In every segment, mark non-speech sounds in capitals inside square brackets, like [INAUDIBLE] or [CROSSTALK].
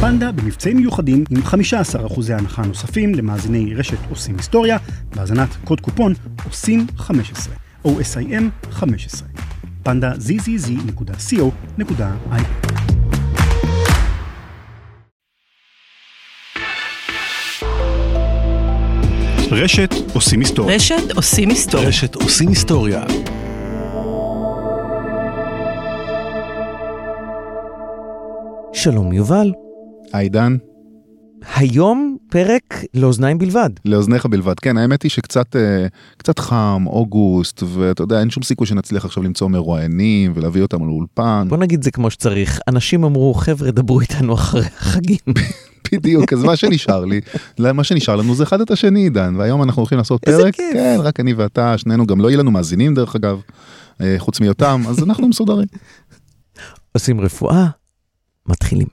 פנדה במבצעים מיוחדים עם 15% הנחה נוספים למאזיני רשת עושים היסטוריה, בהאזנת קוד קופון עושים 15, OSIM 15. פנדה zzz.co.il רשת עושים היסטוריה. רשת עושים היסטוריה. רשת עושים היסטוריה. שלום יובל, עידן, היום פרק לאוזניים בלבד. לאוזניך בלבד. כן, האמת היא שקצת אה, קצת חם, אוגוסט, ואתה יודע, אין שום סיכוי שנצליח עכשיו למצוא מרואיינים ולהביא אותם לאולפן. בוא נגיד זה כמו שצריך, אנשים אמרו חבר'ה דברו איתנו אחרי החגים. [LAUGHS] בדיוק, אז מה שנשאר לי, מה שנשאר לנו זה אחד את השני, עידן, והיום אנחנו הולכים לעשות איזה פרק, כיף. כן, רק אני ואתה, שנינו גם לא יהיה לנו מאזינים דרך אגב, אה, חוץ מיותם, אז אנחנו מסודרים. עושים רפואה, מתחילים.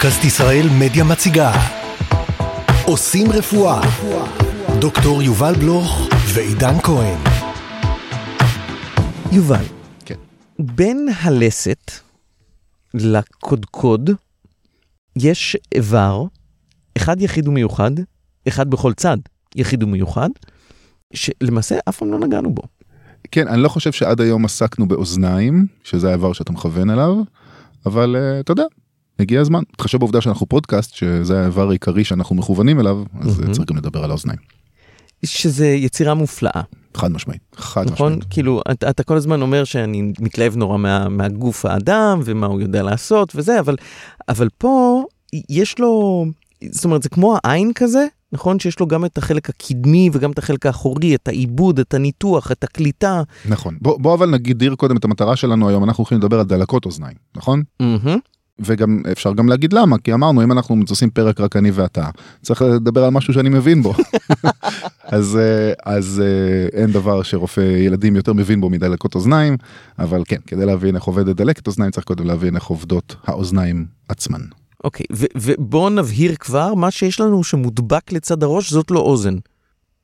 פודקאסט ישראל מדיה מציגה. עושים רפואה. דוקטור יובל בלוך ועידן כהן. יובל, כן. בין הלסת לקודקוד יש איבר, אחד יחיד ומיוחד, אחד בכל צד יחיד ומיוחד, שלמעשה אף פעם לא נגענו בו. כן, אני לא חושב שעד היום עסקנו באוזניים, שזה האיבר שאתה מכוון אליו, אבל אה, אתה יודע, הגיע הזמן. תחשב בעובדה שאנחנו פודקאסט, שזה האיבר העיקרי שאנחנו מכוונים אליו, אז מהמם. צריך גם לדבר על האוזניים. שזה יצירה מופלאה, חד משמעית, חד נכון? משמעית. כאילו, אתה, אתה כל הזמן אומר שאני מתלהב נורא מה, מהגוף האדם ומה הוא יודע לעשות וזה, אבל, אבל פה יש לו, זאת אומרת, זה כמו העין כזה, נכון? שיש לו גם את החלק הקדמי וגם את החלק האחורי, את העיבוד, את הניתוח, את הקליטה. נכון. בוא, בוא אבל נגדיר קודם את המטרה שלנו היום, אנחנו הולכים לדבר על דלקות אוזניים, נכון? מהמם. וגם אפשר גם להגיד למה, כי אמרנו אם אנחנו עושים פרק רק אני ואתה, צריך לדבר על משהו שאני מבין בו. [LAUGHS] אז, אה, אז אה, אין דבר שרופא ילדים יותר מבין בו מדלקות אוזניים, אבל כן, כדי להבין איך עובדת דלקת אוזניים צריך קודם להבין איך עובדות האוזניים עצמן. אוקיי, ו- ובואו נבהיר כבר, מה שיש לנו שמודבק לצד הראש זאת לא אוזן.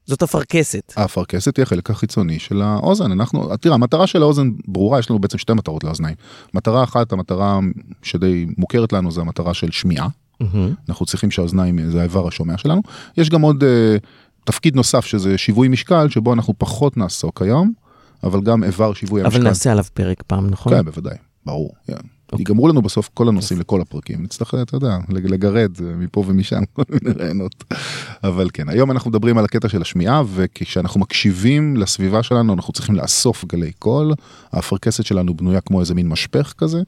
זאת אפרכסת. האפרכסת היא החלק החיצוני של האוזן, אנחנו, תראה, המטרה של האוזן ברורה, יש לנו בעצם שתי מטרות לאוזניים. מטרה אחת, המטרה שדי מוכרת לנו זה המטרה של שמיעה. אנחנו צריכים שהאוזניים זה האיבר השומע שלנו. יש גם עוד uh, תפקיד נוסף שזה שיווי משקל שבו אנחנו פחות נעסוק היום, אבל גם איבר שיווי המשקל. אבל נעשה עליו פרק פעם, נכון? כן, בוודאי, ברור. Yeah. ייגמרו לנו בסוף כל הנושאים לכל הפרקים, נצטרך, אתה יודע, לג- לגרד אה, מפה ומשם [LAUGHS] כל מיני רעיונות. אבל כן, היום אנחנו מדברים על הקטע של השמיעה, וכשאנחנו מקשיבים לסביבה שלנו, אנחנו צריכים לאסוף גלי קול. האפרכסת שלנו בנויה כמו איזה מין משפך כזה,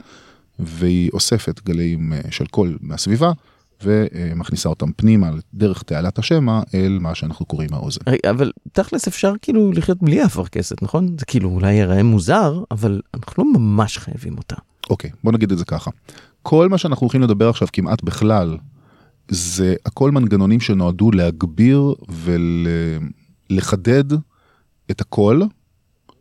והיא אוספת גלים אה, של קול מהסביבה, ומכניסה אותם פנימה דרך תעלת השמע אל מה שאנחנו קוראים האוזן. אבל תכלס אפשר כאילו לחיות בלי האפרכסת, נכון? זה כאילו אולי ייראה מוזר, אבל אנחנו לא ממש חייבים אותה. אוקיי, בוא נגיד את זה ככה. כל מה שאנחנו הולכים לדבר עכשיו כמעט בכלל, זה הכל מנגנונים שנועדו להגביר ולחדד את הקול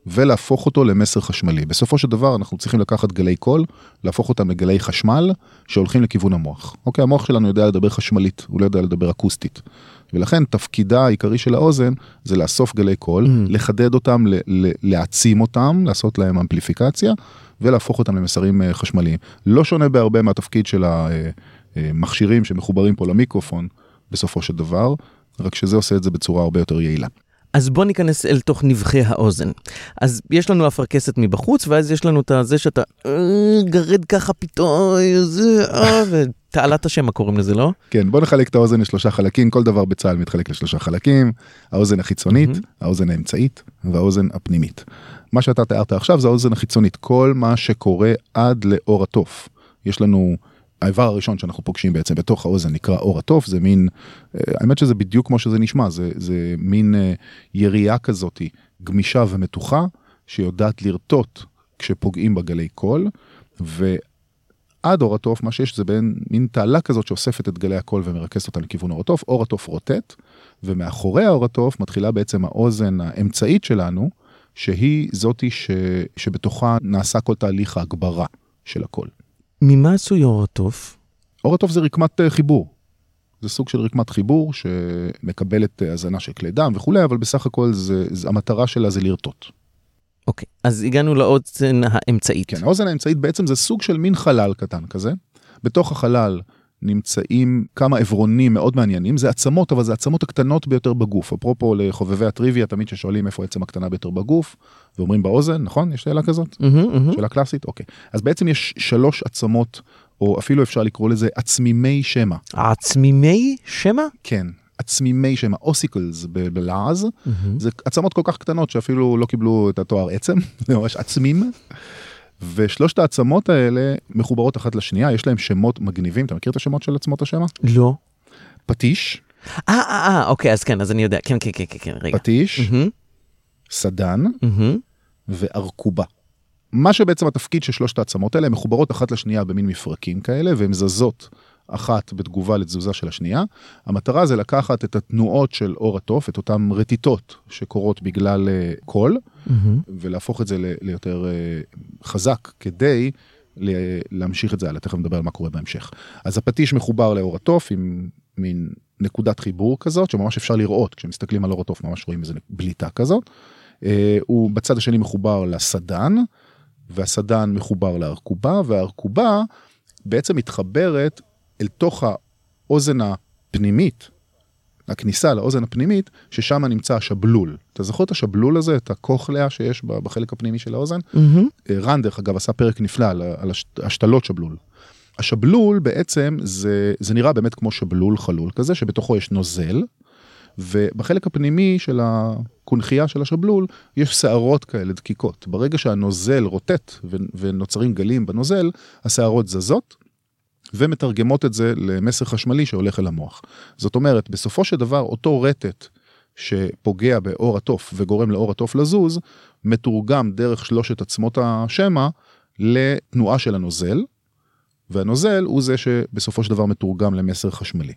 ולהפוך אותו למסר חשמלי. בסופו של דבר אנחנו צריכים לקחת גלי קול, להפוך אותם לגלי חשמל שהולכים לכיוון המוח. אוקיי, המוח שלנו יודע לדבר חשמלית, הוא לא יודע לדבר אקוסטית. ולכן תפקידה העיקרי של האוזן זה לאסוף גלי קול, Mm. לחדד אותם, להעצים אותם, לעשות להם אמפליפיקציה. ולהפוך אותם למסרים אה, חשמליים. לא שונה בהרבה מהתפקיד של המכשירים שמחוברים פה למיקרופון בסופו של דבר, רק שזה עושה את זה בצורה הרבה יותר יעילה. אז בוא ניכנס אל תוך נבחי האוזן. אז יש לנו אפרכסת מבחוץ, ואז יש לנו את הזה שאתה אה, גרד ככה פתאום, זה, אה, ותעלת [LAUGHS] השמע קוראים לזה, לא? כן, בוא נחלק את האוזן לשלושה חלקים, כל דבר בצה"ל מתחלק לשלושה חלקים, האוזן החיצונית, מהמם. האוזן האמצעית והאוזן הפנימית. מה שאתה תיארת עכשיו זה האוזן החיצונית, כל מה שקורה עד לאור התוף. יש לנו, האיבר הראשון שאנחנו פוגשים בעצם בתוך האוזן נקרא אור התוף, זה מין, אה, האמת שזה בדיוק כמו שזה נשמע, זה, זה מין אה, ירייה כזאתי, גמישה ומתוחה, שיודעת לרטוט כשפוגעים בגלי קול, ועד אור התוף מה שיש זה בין מין תעלה כזאת שאוספת את גלי הקול ומרכזת אותה לכיוון אור התוף, אור התוף רוטט, ומאחורי האור התוף מתחילה בעצם האוזן האמצעית שלנו, שהיא זאתי ש... שבתוכה נעשה כל תהליך ההגברה של הקול. ממה עשוי אור התוף? אור התוף זה רקמת אה, חיבור. זה סוג של רקמת חיבור שמקבלת אה, הזנה של כלי דם וכולי, אבל בסך הכל זה, זה, המטרה שלה זה לרטוט. אוקיי, אז הגענו לאוזן האמצעית. כן, האוזן האמצעית בעצם זה סוג של מין חלל קטן כזה. בתוך החלל נמצאים כמה עברונים מאוד מעניינים, זה עצמות, אבל זה עצמות הקטנות ביותר בגוף. אפרופו לחובבי הטריוויה, תמיד ששואלים איפה העצם הקטנה ביותר בגוף, ואומרים באוזן, נכון? יש שאלה כזאת? מהמם, מהמם. שאלה קלאסית? אוקיי. אז בעצם יש שלוש עצמות, או אפילו אפשר לקרוא לזה עצמימי שמע. עצמימי שמע? כן, עצמימי שמע, אוסיקלס ב- בלעז. זה עצמות כל כך קטנות שאפילו לא קיבלו את התואר עצם, [LAUGHS] זה ממש עצמים. ושלושת העצמות האלה מחוברות אחת לשנייה, יש להם שמות מגניבים, אתה מכיר את השמות של עצמות השמע? לא. פטיש, אה, אה, אה, אוקיי, אז כן, אז אני יודע. כן, כן, כן, כן, כן, רגע. פטיש, מהמם, סדן מהמם. וארכובה. מה שבעצם התפקיד של שלושת העצמות האלה, הן מחוברות אחת לשנייה במין מפרקים כאלה, והן זזות אחת בתגובה לתזוזה של השנייה. המטרה זה לקחת את התנועות של אור התוף, את אותן רטיטות שקורות בגלל אה, קול, מהמם. ולהפוך את זה ל- ליותר אה, חזק כדי להמשיך את זה הלאה, תכף נדבר על מה קורה בהמשך. אז הפטיש מחובר לאור התוף עם מין נקודת חיבור כזאת, שממש אפשר לראות, כשמסתכלים על אור התוף ממש רואים איזה בליטה כזאת. אה, הוא בצד השני מחובר לסדן, והסדן מחובר לארכובה, והארכובה בעצם מתחברת אל תוך האוזן הפנימית, הכניסה לאוזן הפנימית, ששם נמצא השבלול. אתה זוכר את השבלול הזה, את הכוכליה שיש בחלק הפנימי של האוזן? אה, רן דרך אגב עשה פרק נפלא על, על השת- השתלות שבלול. השבלול בעצם זה, זה נראה באמת כמו שבלול חלול כזה שבתוכו יש נוזל ובחלק הפנימי של הקונכייה של השבלול יש שערות כאלה דקיקות. ברגע שהנוזל רוטט ונוצרים גלים בנוזל השערות זזות ומתרגמות את זה למסר חשמלי שהולך אל המוח. זאת אומרת בסופו של דבר אותו רטט שפוגע באור התוף וגורם לאור התוף לזוז מתורגם דרך שלושת עצמות השמע לתנועה של הנוזל, והנוזל הוא זה שבסופו של דבר מתורגם למסר חשמלי.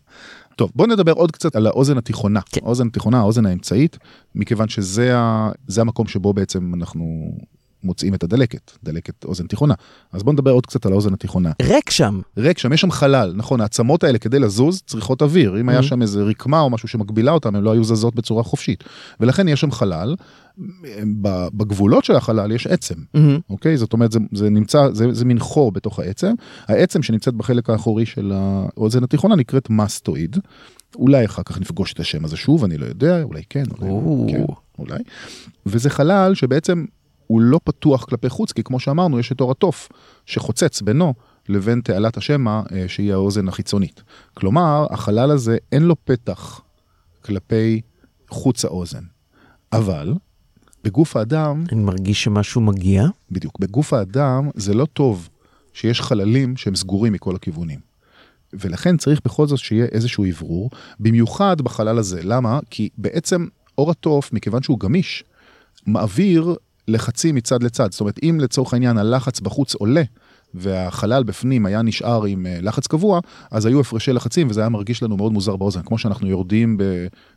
טוב, בוא נדבר עוד קצת על האוזן התיכונה. כן. האוזן התיכונה, האוזן האמצעית, מכיוון שזה ה... המקום שבו בעצם אנחנו מוצאים את הדלקת, דלקת אוזן תיכונה. אז בוא נדבר עוד קצת על האוזן התיכונה. ריק שם. ריק שם, יש שם חלל, נכון, העצמות האלה כדי לזוז צריכות אוויר, אם היה Mhm. שם איזה רקמה או משהו שמגבילה אותם, הם לא היו זזות בצורה חופשית. ולכן יש שם חלל, בגבולות של החלל יש עצם, מהמם. אוקיי? זאת אומרת, זה, זה נמצא, זה, זה מין חור בתוך העצם. העצם שנמצאת בחלק האחורי של האוזן התיכונה נקראת מסטואיד. אולי אחר כך נפגוש את השם הזה שוב, אני לא יודע, אולי כן, אולי, או. כן, אולי. וזה חלל שבעצם הוא לא פתוח כלפי חוץ, כי כמו שאמרנו, יש את אור התוף שחוצץ בינו לבין תעלת השמע, אה, שהיא האוזן החיצונית. כלומר, החלל הזה אין לו פתח כלפי חוץ האוזן. אבל בגוף האדם, אני מרגיש שמשהו מגיע. בדיוק, בגוף האדם זה לא טוב שיש חללים שהם סגורים מכל הכיוונים. ולכן צריך בכל זאת שיהיה איזשהו אוורור, במיוחד בחלל הזה. למה? כי בעצם אור התוף, מכיוון שהוא גמיש, מעביר לחצים מצד לצד. זאת אומרת, אם לצורך העניין הלחץ בחוץ עולה, והחלל בפנים היה נשאר עם אה, לחץ קבוע, אז היו הפרשי לחצים וזה היה מרגיש לנו מאוד מוזר באוזן. כמו שאנחנו יורדים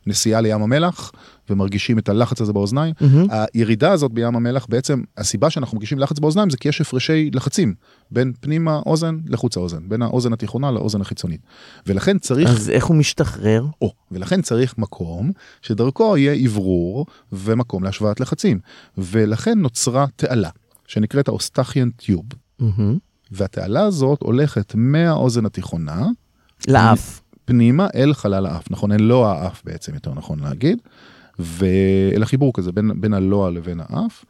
בנסיעה לים המלח ומרגישים את הלחץ הזה באוזניים, מהמם. הירידה הזאת בים המלח בעצם הסיבה שאנחנו מרגישים לחץ באוזניים זה כי יש הפרשי לחצים בין פנים האוזן לחוץ האוזן בין האוזן התיכונה לאוזן החיצונית ולכן צריך אז איך הוא משתחרר? או ולכן צריך מקום שדרכו יהיה אוורור ומקום להשוואת לחצים ולכן נוצרה תעלה שנקראת האוסטחיאן טיוב מהמם. והתעלה הזאת הולכת מהאוזן התיכונה לאף. פנימה אל חלל האף, נכון? אל לא האף בעצם, יותר נכון להגיד, ואל החיבור כזה בין, בין הלוע לבין האף,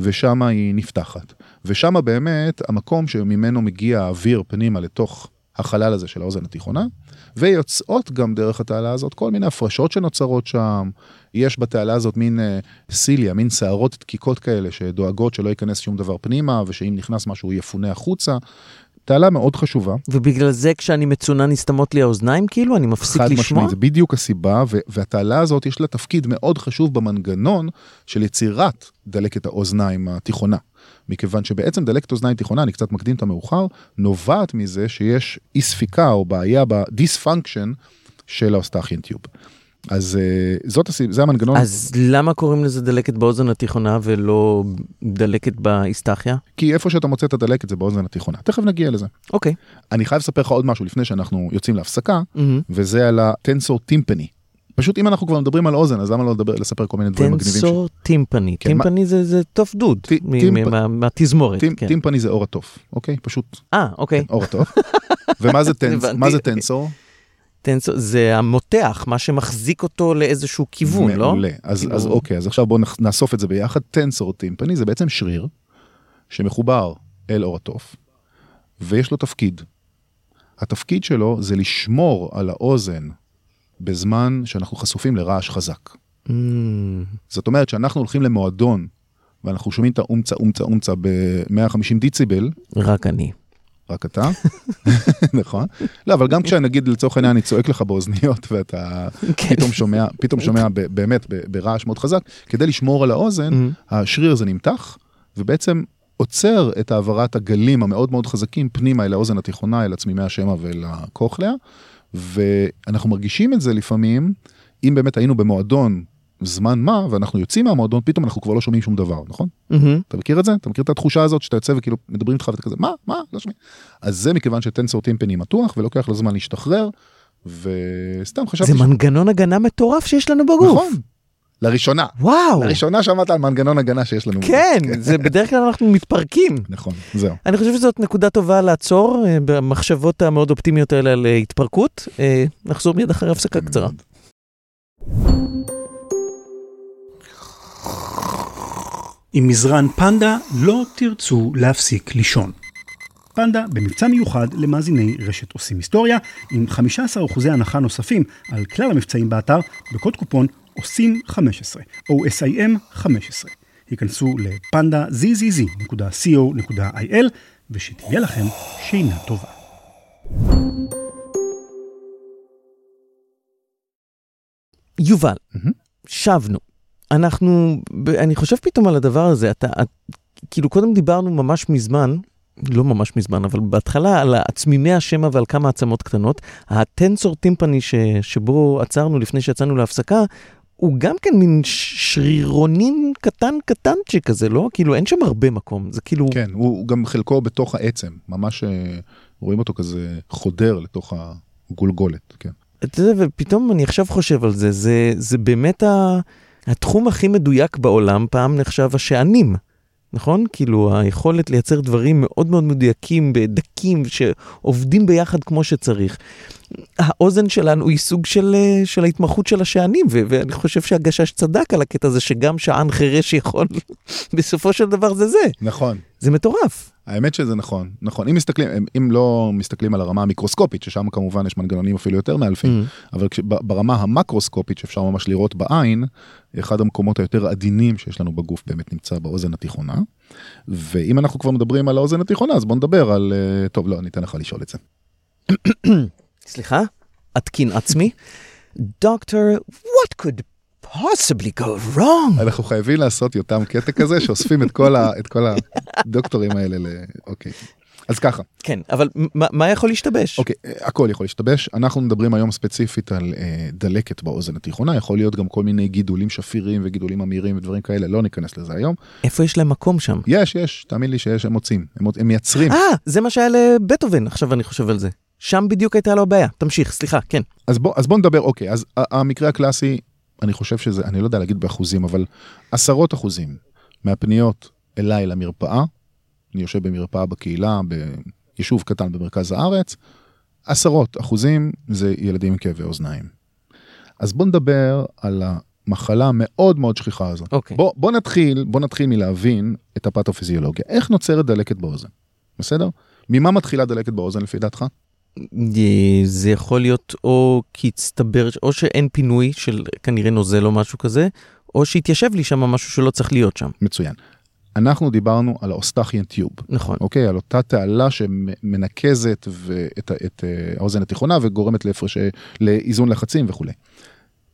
ושם היא נפתחת. ושם באמת המקום שממנו מגיע האוויר פנימה לתוך החלל הזה של האוזן התיכונה, ויוצאות גם דרך התעלה הזאת כל מיני הפרשות שנוצרות שם. יש בתעלה הזאת מין אה, סיליה, מין שערות דקיקות כאלה שדואגות שלא ייכנס שום דבר פנימה, ושאם נכנס משהו הוא יפונה החוצה. תעלה מאוד חשובה. ובגלל זה כשאני מצונן נסתמות לי האוזניים כאילו? אני מפסיק חד לשמוע? משמעית, זה בדיוק הסיבה, והתעלה הזאת יש לה תפקיד מאוד חשוב במנגנון של יצירת דלקת האוזניים התיכונה. מכיוון שבעצם דלקת אוזניים תיכונה, אני קצת מקדים את המאוחר, נובעת מזה שיש אי ספיקה או בעיה בדיספונקשן של ה Eustachian tube. אז אה, זאת זה המנגנון, אז למה קוראים לזה דלקת באוזן התיכונה ולא דלקת באוסטכיה? כי איפה שאתה מוצא את הדלקת זה באוזן התיכונה. תכף נגיע לזה. אוקיי. אני חייב לספר לך עוד משהו לפני שאנחנו יוצאים להפסקה, מהמם. וזה על ה tensor tympani. פשוט אם אנחנו כבר מדברים על אוזן, אז למה לא לדבר, לספר כל מיני דברים מגניבים? tensor tympani. כן, tympani זה זה תוף דוד מהתזמורת. כן. tympani זה אור התוף, אוקיי? פשוט אה, אוקיי. אור התוף. [LAUGHS] ומה זה טנסור? טנסור זה המותח, מה שמחזיק אותו לאיזשהו כיוון, לא? מעולה. אז, כאילו- אוקיי, אז עכשיו בואו נאסוף את זה ביחד. טנסור טימפני זה בעצם שריר שמחובר אל אור התוף, ויש לו תפקיד. התפקיד שלו זה לשמור על האוזן בזמן שאנחנו חשופים לרעש חזק. אמ, זאת אומרת שאנחנו הולכים למועדון ואנחנו שומעים את האומצה אומצה אומצה ב-150 דיציבל, רק אני. רק אתה, [LAUGHS] נכון? לא, אבל גם כשנגיד לצורך העניין אני צועק לך באוזניות [LAUGHS] ואתה כן. פתאום שומע, פתאום שומע באמת ברעש מאוד חזק, כדי לשמור על האוזן, אמ, השריר הזה נמתח, ובעצם עוצר את העברת הגלים המאוד מאוד חזקים פנימה אל האוזן התיכונה, אל עצמימי השמע ואל הקוכליה, ואנחנו מרגישים את זה לפעמים, אם באמת היינו במועדון זמן מה, ואנחנו יוצאים מהמועדון, פתאום אנחנו כבר לא שומעים שום דבר, נכון? מהמם. אתה מכיר את זה? אתה מכיר את התחושה הזאת שאתה יוצא וכאילו מדברים איתך ואתה כזה, מה? מה? לא שומעים. אז זה מכיוון שטנסור טימפני מתוח ולוקח לו זמן להשתחרר, וסתם חשבתי... זה ש- מנגנון הגנה מטורף שיש לנו בגוף. נכון. לראשונה. וואו. לראשונה שמעת על מנגנון הגנה שיש לנו. כן, [LAUGHS] זה בדרך כלל אנחנו מתפרקים. נכון, זהו. אני חושב שזאת נקודה טובה לעצור אה, במחשבות המאוד אופטימיות האלה על אה, התפרקות. אה, נחזור מיד אחרי הפסקה קצרה. עם מזרן פנדה לא תרצו להפסיק לישון. פנדה במבצע מיוחד למאזיני רשת עושים היסטוריה, עם 15% הנחה נוספים על כלל המבצעים באתר, בקוד קופון עושים 15, או SIM 15. היכנסו לפנדה zzz.co.il ושתהיה לכם שינה טובה. יובל, מהמם. שבנו. אנחנו, אני חושב פתאום על הדבר הזה, אתה, את, כאילו קודם דיברנו ממש מזמן, לא ממש מזמן, אבל בהתחלה על עצמימי השמע ועל כמה עצמות קטנות. הטנסור טימפני ש, שבו עצרנו לפני שיצאנו להפסקה, הוא גם כן מין ש- שרירונין קטן קטנצ'יק כזה, לא? כאילו אין שם הרבה מקום, זה כאילו... כן, הוא הוא גם חלקו בתוך העצם, ממש אה, רואים אותו כזה חודר לתוך הגולגולת, כן. אתה יודע, ופתאום אני עכשיו חושב על זה, זה, זה באמת ה, התחום הכי מדויק בעולם, פעם נחשב השענים, נכון? כאילו היכולת לייצר דברים מאוד מאוד מדויקים, בדקים, שעובדים ביחד כמו שצריך. האוזן שלנו היא סוג של, אה, של ההתמחות של השענים, ו- ואני חושב שהגשש צדק על הקטע הזה, שגם שען חירש יכול, [LAUGHS] בסופו של דבר זה זה, נכון. זה מטורף. האמת שזה נכון, נכון. אם מסתכלים, אם לא מסתכלים על הרמה המיקרוסקופית, ששם כמובן יש מנגנונים אפילו יותר מאלפים, אבל כש- ברמה המקרוסקופית שאפשר ממש לראות בעין, אחד המקומות היותר עדינים שיש לנו בגוף באמת נמצא באוזן התיכונה. ואם אנחנו כבר מדברים על האוזן התיכונה, אז בוא נדבר על... אה, טוב, לא, אני אתן לך לשאול את זה. סליחה? אתקין עצמי? דוקטור, what could possibly go wrong? אנחנו חייבים לעשות יותם קטע כזה שאוספים את כל, ה, את כל הדוקטורים האלה ל... אוקיי. אז ככה, כן, אבל מה- מה יכול להשתבש? אוקיי, הכל יכול להשתבש. אנחנו מדברים היום ספציפית על אה, דלקת באוזן התיכונה, יכול להיות גם כל מיני גידולים שפירים וגידולים אמירים ודברים כאלה, לא ניכנס לזה היום. איפה יש להם מקום שם? יש, יש, תאמין לי שיש, הם מוצאים, הם, הם מייצרים. אה, זה מה שהיה לבטהובן, עכשיו אני חושב על זה. שם בדיוק הייתה לו הבעיה. תמשיך, סליחה, כן. אז בוא, אז בוא נדבר, אוקיי, אז המקרה הקלאסי, אני חושב שזה, אני לא יודע להגיד באחוזים, אבל עשרות אחוזים מהפניות אליי למרפאה, אני יושב במרפאה בקהילה, ביישוב קטן במרכז הארץ, עשרות אחוזים זה ילדים עם כאבי אוזניים. אז בוא נדבר על המחלה המאוד מאוד שכיחה הזאת. אוקיי. בוא, בוא נתחיל, בוא נתחיל מלהבין את הפתופיזיולוגיה. איך נוצרת דלקת באוזן? בסדר? ממה מתחילה דלקת באוזן לפי דעתך? אה, זה יכול להיות או כי הצטבר, או שאין פינוי של כנראה נוזל או משהו כזה, או שהתיישב לי שם משהו שלא צריך להיות שם. מצוין. אנחנו דיברנו על האוסטחיאן טיוב, נכון. אוקיי? על אותה תעלה שמנקזת את, את אה, האוזן התיכונה וגורמת להפרש, לאיזון לחצים וכולי.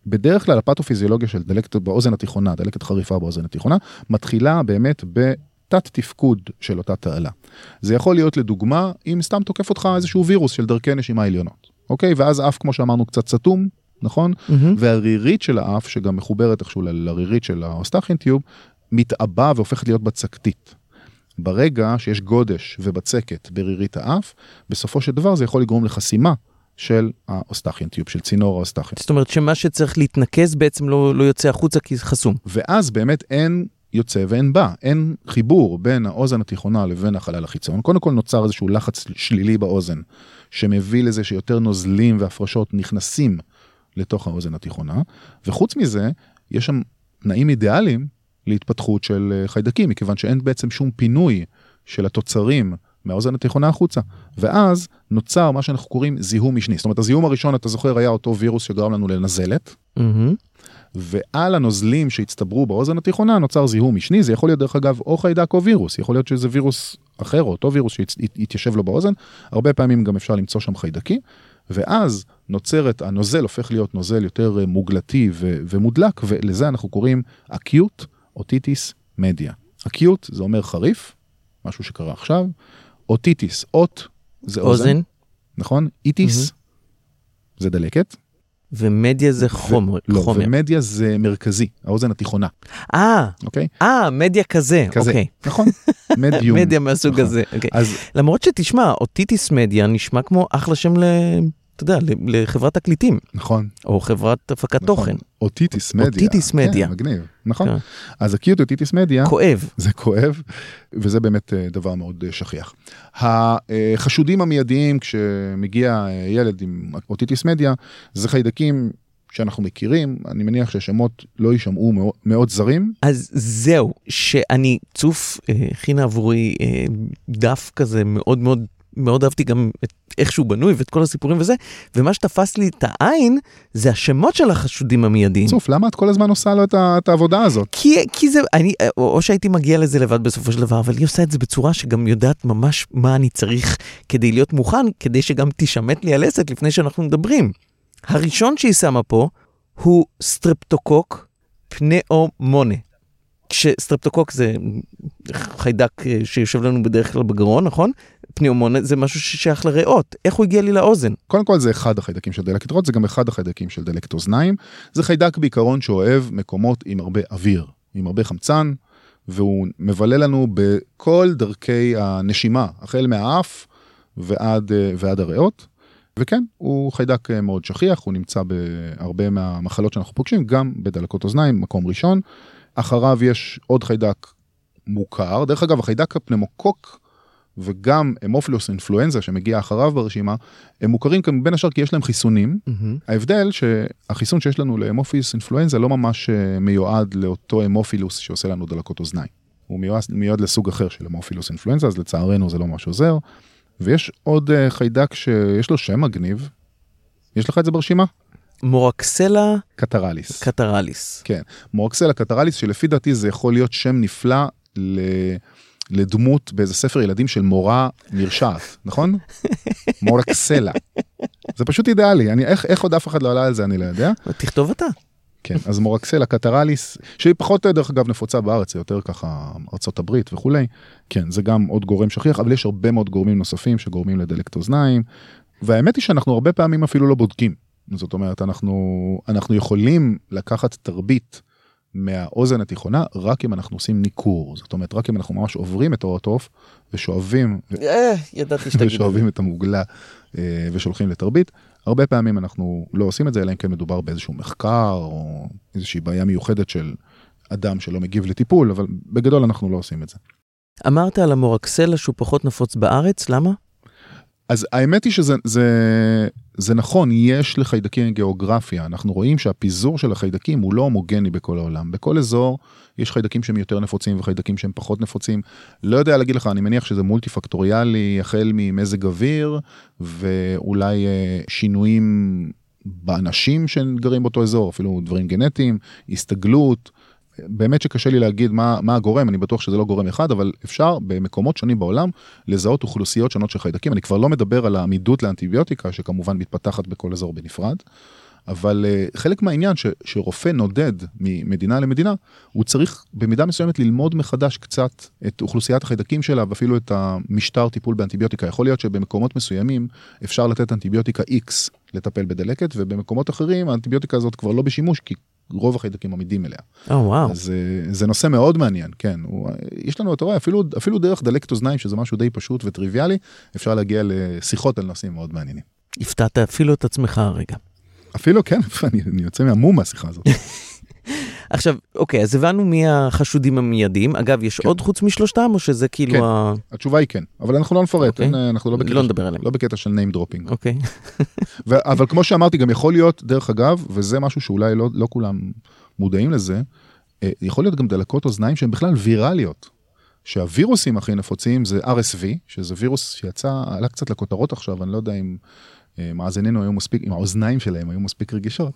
בדרך כלל הפתופיזיולוגיה של דלקת באוזן התיכונה, דלקת חריפה באוזן התיכונה, מתחילה באמת בתת תפקוד של אותה תעלה. זה יכול להיות לדוגמה אם סתם תוקף אותך איזשהו וירוס של דרכי נשימה עליונות, אוקיי? ואז אף כמו שאמרנו קצת סתום, נכון? מהמם. והרירית של האף, שגם מחוברת איכשהו לרירית של ה Eustachian tube, מתעבה והופכת להיות בצקתית. ברגע שיש גודש ובצקת ברירית האף, בסופו של דבר זה יכול לגרום לחסימה של ה Eustachian tube, של צינור ה Eustachian. זאת אומרת שמה שצריך להתנקז בעצם לא, לא יוצא החוצה כי זה חסום. ואז באמת אין יוצא ואין בא, אין חיבור בין האוזן התיכונה לבין החלל החיצון. קודם כל נוצר איזשהו לחץ שלילי באוזן, שמביא לזה שיותר נוזלים והפרשות נכנסים לתוך האוזן התיכונה, וחוץ מזה, יש שם תנאים אידיאליים להתפתחות של אה, חיידקים, מכיוון שאין בעצם שום פינוי של התוצרים מהאוזן התיכונה החוצה. ואז נוצר מה שאנחנו קוראים זיהום משני. זאת אומרת, הזיהום הראשון, אתה זוכר, היה אותו וירוס שגרם לנו לנזלת. מהמם. ועל הנוזלים שהצטברו באוזן התיכונה נוצר זיהום משני, זה יכול להיות דרך אגב או חיידק או וירוס, יכול להיות שזה וירוס אחר או אותו וירוס שהתיישב לו באוזן, הרבה פעמים גם אפשר למצוא שם חיידקים, ואז נוצרת, הנוזל הופך להיות נוזל יותר אה, מוגלתי ו- ומודלק, ולזה אנחנו קוראים acute otitis media. acute זה אומר חריף, משהו שקרה עכשיו, otitis, אות זה אוזן, אוזן, נכון? איטיס זה דלקת, ומדיה זה חומר. לא, חומר. ומדיה זה מרכזי, האוזן התיכונה, אה, אוקיי? אה, מדיה כזה. כזה, אוקיי. נכון, מדיום. [LAUGHS] מדיה מהסוג נכון. הזה. אוקיי. אז למרות שתשמע, otitis media נשמע כמו אחלה שם ל... אתה יודע, לחברת תקליטים, נכון, או חברת הפקת נכון. תוכן. otitis media. otitis media. כן, מגניב, נכון. כן. אז acute otitis media, כואב. זה כואב, וזה באמת אה, דבר מאוד אה, שכיח. החשודים המיידיים כשמגיע אה, ילד עם otitis media, זה חיידקים שאנחנו מכירים, אני מניח שהשמות לא יישמעו מאוד, מאוד זרים. אז זהו, שאני, צוף אה, הכינה עבורי אה, דף כזה מאוד מאוד, מאוד אהבתי גם את איך שהוא בנוי ואת כל הסיפורים וזה, ומה שתפס לי את העין זה השמות של החשודים המיידיים. צוף, למה את כל הזמן עושה לו את ה- את העבודה הזאת? כי, כי זה, אני, או, או שהייתי מגיע לזה לבד בסופו של דבר, אבל היא עושה את זה בצורה שגם יודעת ממש מה אני צריך כדי להיות מוכן, כדי שגם תישמט לי הלסת לפני שאנחנו מדברים. הראשון שהיא שמה פה הוא סטרפטוקוק pneumonia. כשסטרפטוקוק זה חיידק אה, שיושב לנו בדרך כלל בגרון, נכון? pneumonia זה משהו ששייך לריאות. איך הוא הגיע לי לאוזן? קודם כל זה אחד החיידקים של דלקת ריאות, זה גם אחד החיידקים של דלקת אוזניים. זה חיידק בעיקרון שאוהב מקומות עם הרבה אוויר, עם הרבה חמצן, והוא מבלה לנו בכל דרכי הנשימה, החל מהאף ועד, אה, ועד הריאות. וכן, הוא חיידק אה, מאוד שכיח, הוא נמצא בהרבה מהמחלות שאנחנו פוגשים, גם בדלקות אוזניים, מקום ראשון. אחריו יש עוד חיידק מוכר, דרך אגב החיידק הפנמוקוק וגם המופילוס אינפלואנזה שמגיע אחריו ברשימה, הם מוכרים כאן בין השאר כי יש להם חיסונים. ההבדל שהחיסון שיש לנו להמופילוס אינפלואנזה לא ממש אה, מיועד לאותו המופילוס שעושה לנו דלקות אוזניים. הוא מיועד, מיועד לסוג אחר של המופילוס אינפלואנזה, אז לצערנו זה לא ממש עוזר. ויש עוד אה, חיידק שיש לו שם מגניב. יש לך את זה ברשימה? Moraxella catarrhalis. catarrhalis. כן, Moraxella catarrhalis שלפי דעתי זה יכול להיות שם נפלא ל... לדמות באיזה ספר ילדים של מורה מרשעת, נכון? [LAUGHS] Moraxella. זה פשוט אידיאלי, אני, איך, איך עוד אף אחד לא עלה על זה אני לא יודע. תכתוב אתה. כן, אז Moraxella catarrhalis, שהיא פחות דרך אגב נפוצה בארץ, זה יותר ככה ארצות הברית וכולי. כן, זה גם עוד גורם שכיח, אבל יש הרבה מאוד גורמים נוספים שגורמים לדלקת אוזניים. והאמת היא שאנחנו הרבה פעמים אפילו לא בודקים. זאת אומרת, אנחנו, אנחנו יכולים לקחת תרבית מהאוזן התיכונה רק אם אנחנו עושים ניכור. זאת אומרת, רק אם אנחנו ממש עוברים את האוטוף ושואבים, אה, ידעתי. ושואבים את המוגלה אה, ושולחים לתרבית. הרבה פעמים אנחנו לא עושים את זה, אלא אם כן מדובר באיזשהו מחקר או איזושהי בעיה מיוחדת של אדם שלא מגיב לטיפול, אבל בגדול אנחנו לא עושים את זה. אמרת על המורקסלה שהוא פחות נפוץ בארץ, למה? אז האמת היא שזה זה, זה נכון, יש לחיידקים גיאוגרפיה, אנחנו רואים שהפיזור של החיידקים הוא לא הומוגני בכל העולם. בכל אזור יש חיידקים שהם יותר נפוצים וחיידקים שהם פחות נפוצים. לא יודע להגיד לך, אני מניח שזה מולטי פקטוריאלי, החל ממזג אוויר, ואולי אה, שינויים באנשים שגרים באותו אזור, אפילו דברים גנטיים, הסתגלות. באמת שקשה לי להגיד מה, מה הגורם, אני בטוח שזה לא גורם אחד, אבל אפשר במקומות שונים בעולם לזהות אוכלוסיות שונות של חיידקים. אני כבר לא מדבר על העמידות לאנטיביוטיקה, שכמובן מתפתחת בכל אזור בנפרד, אבל uh, חלק מהעניין ש, שרופא נודד ממדינה למדינה, הוא צריך במידה מסוימת ללמוד מחדש קצת את אוכלוסיית החיידקים שלה, ואפילו את המשטר טיפול באנטיביוטיקה. יכול להיות שבמקומות מסוימים אפשר לתת אנטיביוטיקה X לטפל בדלקת, ובמקומות אחרים האנטיביוטיקה הזאת כבר לא בשימוש, כי רוב החיידקים עמידים אליה. או וואו. אז אה, זה נושא מאוד מעניין, כן. הוא, יש לנו, אתה רואה, אפילו, אפילו דרך דלקת אוזניים, שזה משהו די פשוט וטריוויאלי, אפשר להגיע לשיחות על נושאים מאוד מעניינים. הפתעת אפילו את עצמך הרגע. אפילו, כן, [LAUGHS] אני, אני יוצא מהמום מהשיחה הזאת. [LAUGHS] עכשיו, אוקיי, אז הבנו מי החשודים המיידיים. אגב, יש כן. עוד חוץ משלושתם, או שזה כאילו כן. ה... התשובה היא כן, אבל אנחנו לא נפרט, אוקיי. אין, אנחנו לא בקטע, לא נדבר עליהם. לא בקטע של name dropping. אוקיי. [LAUGHS] ו- אבל כמו שאמרתי, גם יכול להיות, דרך אגב, וזה משהו שאולי לא, לא כולם מודעים לזה, אה, יכול להיות גם דלקות אוזניים שהן בכלל ויראליות. שהווירוסים הכי נפוצים זה RSV, שזה וירוס שיצא, עלה קצת לכותרות עכשיו, אני לא יודע אם מאזיננו היו מספיק, אם האוזניים שלהם היו מספיק רגישות,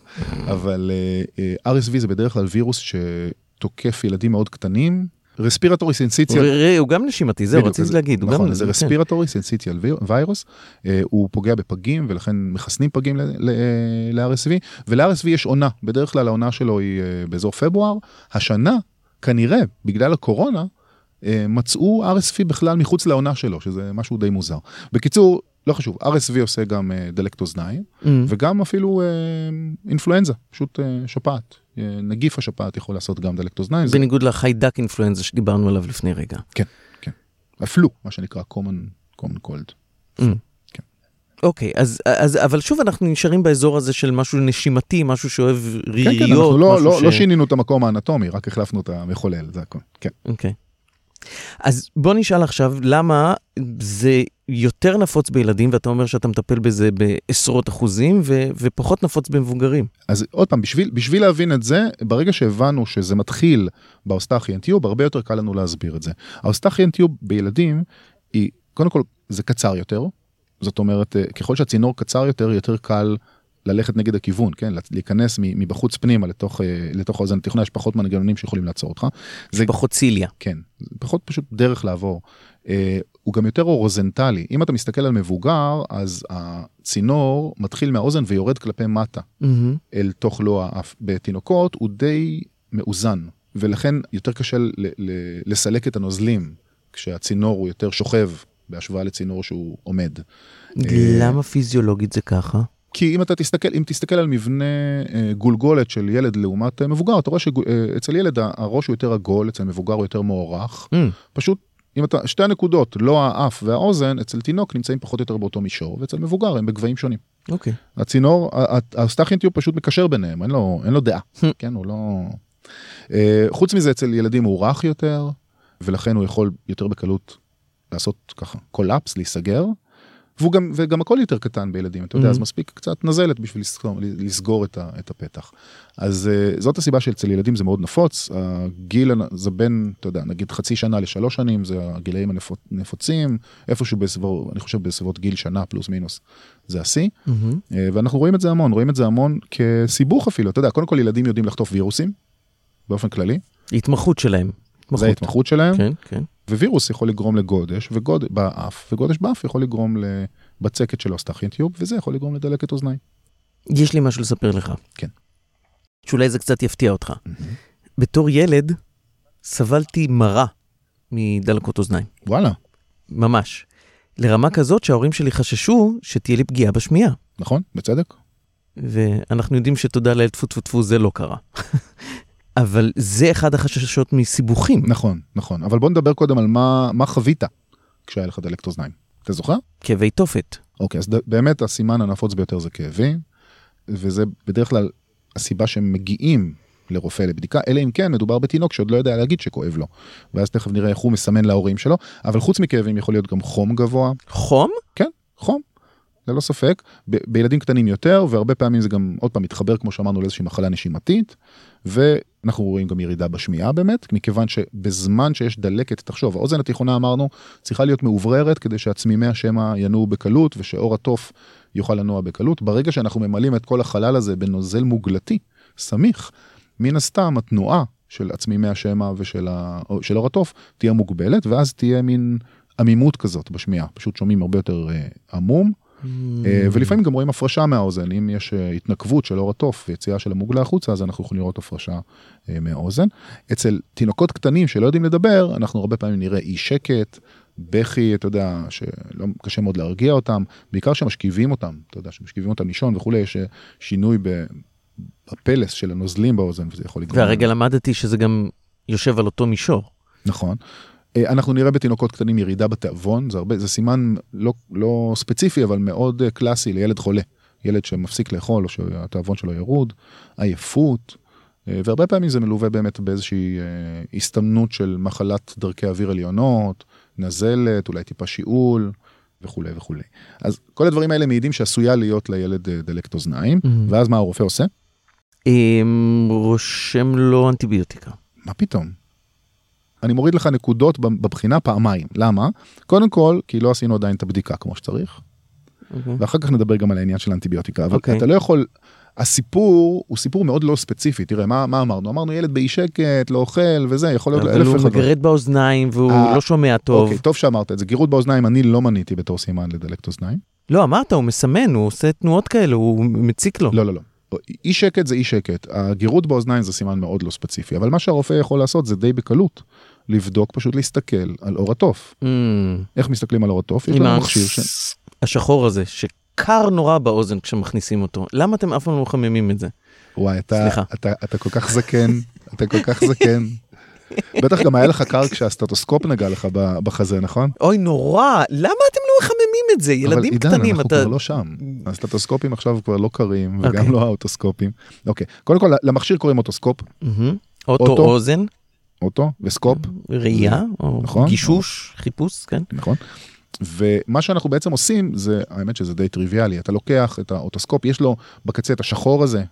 אבל אה, אה, RSV זה בדרך כלל וירוס שתוקף ילדים מאוד קטנים, רספירטורי סנסיציה. ראה, הוא גם נשימתי, זהו, רציתי להגיד. נכון, זה כן. רספירטורי סנסיטיאל ויירוס, אה, הוא פוגע בפגים ולכן מחסנים פגים ל-RSV, ול-RSV יש עונה, בדרך כלל העונה שלו היא אה, באזור פברואר, השנה כנראה בגלל הקורונה אה, מצאו RSV בכלל מחוץ לעונה שלו, שזה משהו די מוזר. בקיצור, לא חשוב, RSV עושה גם אה, דלקת אוזניים, Mm. וגם אפילו אה, אינפלואנזה, פשוט אה, שפעת. אה, נגיף השפעת יכול לעשות גם דלקת אוזניים. זה- בניגוד לחיידק אינפלואנזה שדיברנו עליו לפני רגע. כן, כן. הפלו, מה שנקרא common, common cold. כן. אוקיי, אז, אז, אבל שוב אנחנו נשארים באזור הזה של משהו נשימתי, משהו שאוהב כן, ריריות, כן, אנחנו לא, משהו לא, ש... לא שינינו את המקום האנטומי, רק החלפנו את המחולל, זה הכל. כן. אוקיי. אז בוא נשאל עכשיו, למה זה יותר נפוץ בילדים, ואתה אומר שאתה מטפל בזה בעשרות אחוזים, ו, ופחות נפוץ במבוגרים. אז עוד פעם, בשביל, בשביל להבין את זה, ברגע שהבנו שזה מתחיל ב Eustachian tube, הרבה יותר קל לנו להסביר את זה. ה Eustachian tube בילדים, היא, קודם כל, זה קצר יותר, זאת אומרת, אה, ככל שהצינור קצר יותר, יותר קל ללכת נגד הכיוון, כן? להיכנס מבחוץ פנימה לתוך, אה, לתוך האוזן התיכונה, יש פחות מנגנונים שיכולים לעצור אותך. זה פחות cilia. כן, פחות פשוט דרך לעבור. אה, הוא גם יותר הוריזונטלי. אם אתה מסתכל על מבוגר, אז הצינור מתחיל מהאוזן ויורד כלפי מטה מהמם. אל תוך לוע האף. בתינוקות הוא די מאוזן, ולכן יותר קשה ל- ל- לסלק את הנוזלים כשהצינור הוא יותר שוכב בהשוואה לצינור שהוא עומד. אה, למה פיזיולוגית זה ככה? כי אם אתה תסתכל, אם תסתכל על מבנה אה, גולגולת של ילד לעומת אה, מבוגר, אתה רואה שאצל ילד ה- הראש הוא יותר עגול, אצל מבוגר הוא יותר מוערך. Mm, פשוט, אם אתה, שתי הנקודות, לא האף והאוזן, אצל תינוק נמצאים פחות או יותר באותו מישור, ואצל מבוגר הם בגבהים שונים. אוקיי. הצינור, ה- ה- האוסטכיאן טיוב פשוט מקשר ביניהם, אין לו, אין לו דעה, כן, הוא לא... אה, חוץ מזה, אצל ילדים הוא רך יותר, ולכן הוא יכול יותר בקלות לעשות ככה collapse, להיסגר, והוא גם, וגם הכל יותר קטן בילדים, אתה יודע, Mhm. אז מספיק קצת נזלת בשביל לסגור, לסגור את, ה, את הפתח. אז אה, זאת הסיבה שאצל ילדים זה מאוד נפוץ, הגיל זה בין, אתה יודע, נגיד חצי שנה לשלוש שנים, זה הגילאים הנפוצים, איפשהו בסביבות, אני חושב בסביבות גיל שנה פלוס מינוס, זה השיא. מהמם. אה, ואנחנו רואים את זה המון, רואים את זה המון כסיבוך אפילו, אתה יודע, קודם כל ילדים יודעים לחטוף וירוסים, באופן כללי, התמחות שלהם. זה ההתמחות שלהם, כן, כן. ווירוס יכול לגרום לגודש וגוד... באף, וגודש באף יכול לגרום לבצקת של אוסטכיאן טיוב, וזה יכול לגרום לדלקת אוזניים. יש לי משהו לספר לך. כן. שאולי זה קצת יפתיע אותך. בתור ילד, סבלתי מרה מדלקות אוזניים. וואלה, ממש. לרמה כזאת שההורים שלי חששו שתהיה לי פגיעה בשמיעה. נכון? בצדק? ואנחנו יודעים שתודה לאל טפו טפו טפו זה לא קרה. אבל זה אחד החששות מסיבוכים. נכון, נכון. אבל בוא נדבר קודם על מה, מה חווית כשהיה לך דלקת אוזניים. אתה זוכר? כאבי תופת. אוקיי, אז ד... באמת הסימן הנפוץ ביותר זה כאבים, וזה בדרך כלל הסיבה שהם מגיעים לרופא לבדיקה, אלא אם כן מדובר בתינוק שעוד לא יודע להגיד שכואב לו. ואז תכף נראה איך הוא מסמן להורים שלו, אבל חוץ מכאבים יכול להיות גם חום גבוה, חום? כן, חום, ללא ספק, ב- בילדים קטנים יותר, והרבה פעמים זה גם עוד פעם מתחבר כמו שאמרנו לאיזושהי מחלה נשימתית, ואנחנו רואים גם ירידה בשמיעה באמת, מכיוון שבזמן שיש דלקת, תחשוב, האוזן התיכונה אמרנו, צריכה להיות מאובררת כדי שעצמימי השמע ינועו בקלות ושאור התוף יוכל לנוע בקלות. ברגע שאנחנו ממלאים את כל החלל הזה בנוזל מוגלתי, סמיך, מן הסתם התנועה של עצמימי השמע ושל אור התוף תהיה מוגבלת, ואז תהיה מין עמימות כזאת בשמיעה, פשוט שומעים הרבה יותר אה, עמום. אה, ולפעמים גם רואים הפרשה מהאוזן, אם יש אה, התנקבות של אור התוף ויציאה של המוגלה החוצה, אז אנחנו יכולים לראות הפרשה אה, מהאוזן. אצל תינוקות קטנים שלא יודעים לדבר, אנחנו הרבה פעמים נראה אי שקט, בכי, אתה יודע, שקשה מאוד להרגיע אותם, בעיקר שמשכיבים אותם, אתה יודע, שמשכיבים אותם לישון וכולי, יש שינוי בפלס של הנוזלים באוזן, וזה יכול לגרום. והרגע למדתי שזה גם יושב על אותו מישור. נכון. אה, אנחנו נראה בתינוקות קטנים ירידה בתיאבון, זה, הרבה, זה סימן לא, לא ספציפי, אבל מאוד אה, קלאסי לילד חולה. ילד שמפסיק לאכול או שהתיאבון שלו ירוד, עייפות, אה, והרבה פעמים זה מלווה באמת באיזושהי הסתמנות של מחלת דרכי אוויר עליונות, נזלת, אולי טיפה שיעול וכולי וכולי. אז כל הדברים האלה מעידים שעשויה להיות לילד דלקת אוזניים, mm-hmm. ואז מה הרופא עושה? רושם לו אנטיביוטיקה. מה פתאום? אני מוריד לך נקודות בבחינה פעמיים. למה? קודם כל, כי לא עשינו עדיין את הבדיקה כמו שצריך. אוקיי. ואחר כך נדבר גם על העניין של האנטיביוטיקה, אבל okay. אוקיי. אתה לא יכול, הסיפור הוא סיפור מאוד לא ספציפי, תראה, מה, מה אמרנו? אמרנו ילד באי שקט, לא אוכל וזה, יכול להיות אלף אחד. הוא מגרד באוזניים והוא 아, אה, לא שומע טוב. אוקיי, טוב שאמרת את זה. גירות באוזניים אני לא מניתי בתור סימן לדלקת אוזניים. לא, אמרת, הוא מסמן, הוא עושה תנועות כאלו, הוא מציק לו. לא, לא, לא. אי שקט זה אי שקט, הגירות באוזניים זה סימן מאוד לא ספציפי, אבל מה שהרופא יכול לעשות זה די בקלות. לבדוק, פשוט להסתכל על אור התוף. Mm. איך מסתכלים על אור התוף? יש לנו מכשיר ש... השחור הזה, שקר נורא באוזן כשמכניסים אותו. למה אתם אף פעם לא מחממים את זה? וואי, אתה, אתה, אתה, אתה כל כך זקן, אתה כל כך זקן. [LAUGHS] בטח גם היה לך קר כשהסטטוסקופ נגע לך בחזה, נכון? אוי, נורא, למה אתם לא מחממים את זה? ילדים קטנים, אבל עידן, אנחנו כבר לא שם. הסטתוסקופים עכשיו כבר לא קרים, וגם okay. לא האוטוסקופים. אוקיי, קודם כל, למכשיר קוראים אוטוסקופ. Mm-hmm. אוטו, אוטו וסקופ. ראייה, או נכון, גישוש, נכון. חיפוש, כן. נכון. ומה שאנחנו בעצם עושים זה, האמת שזה די טריוויאלי, אתה לוקח את האוטוסקופ, יש לו בקצה את השחור הזה,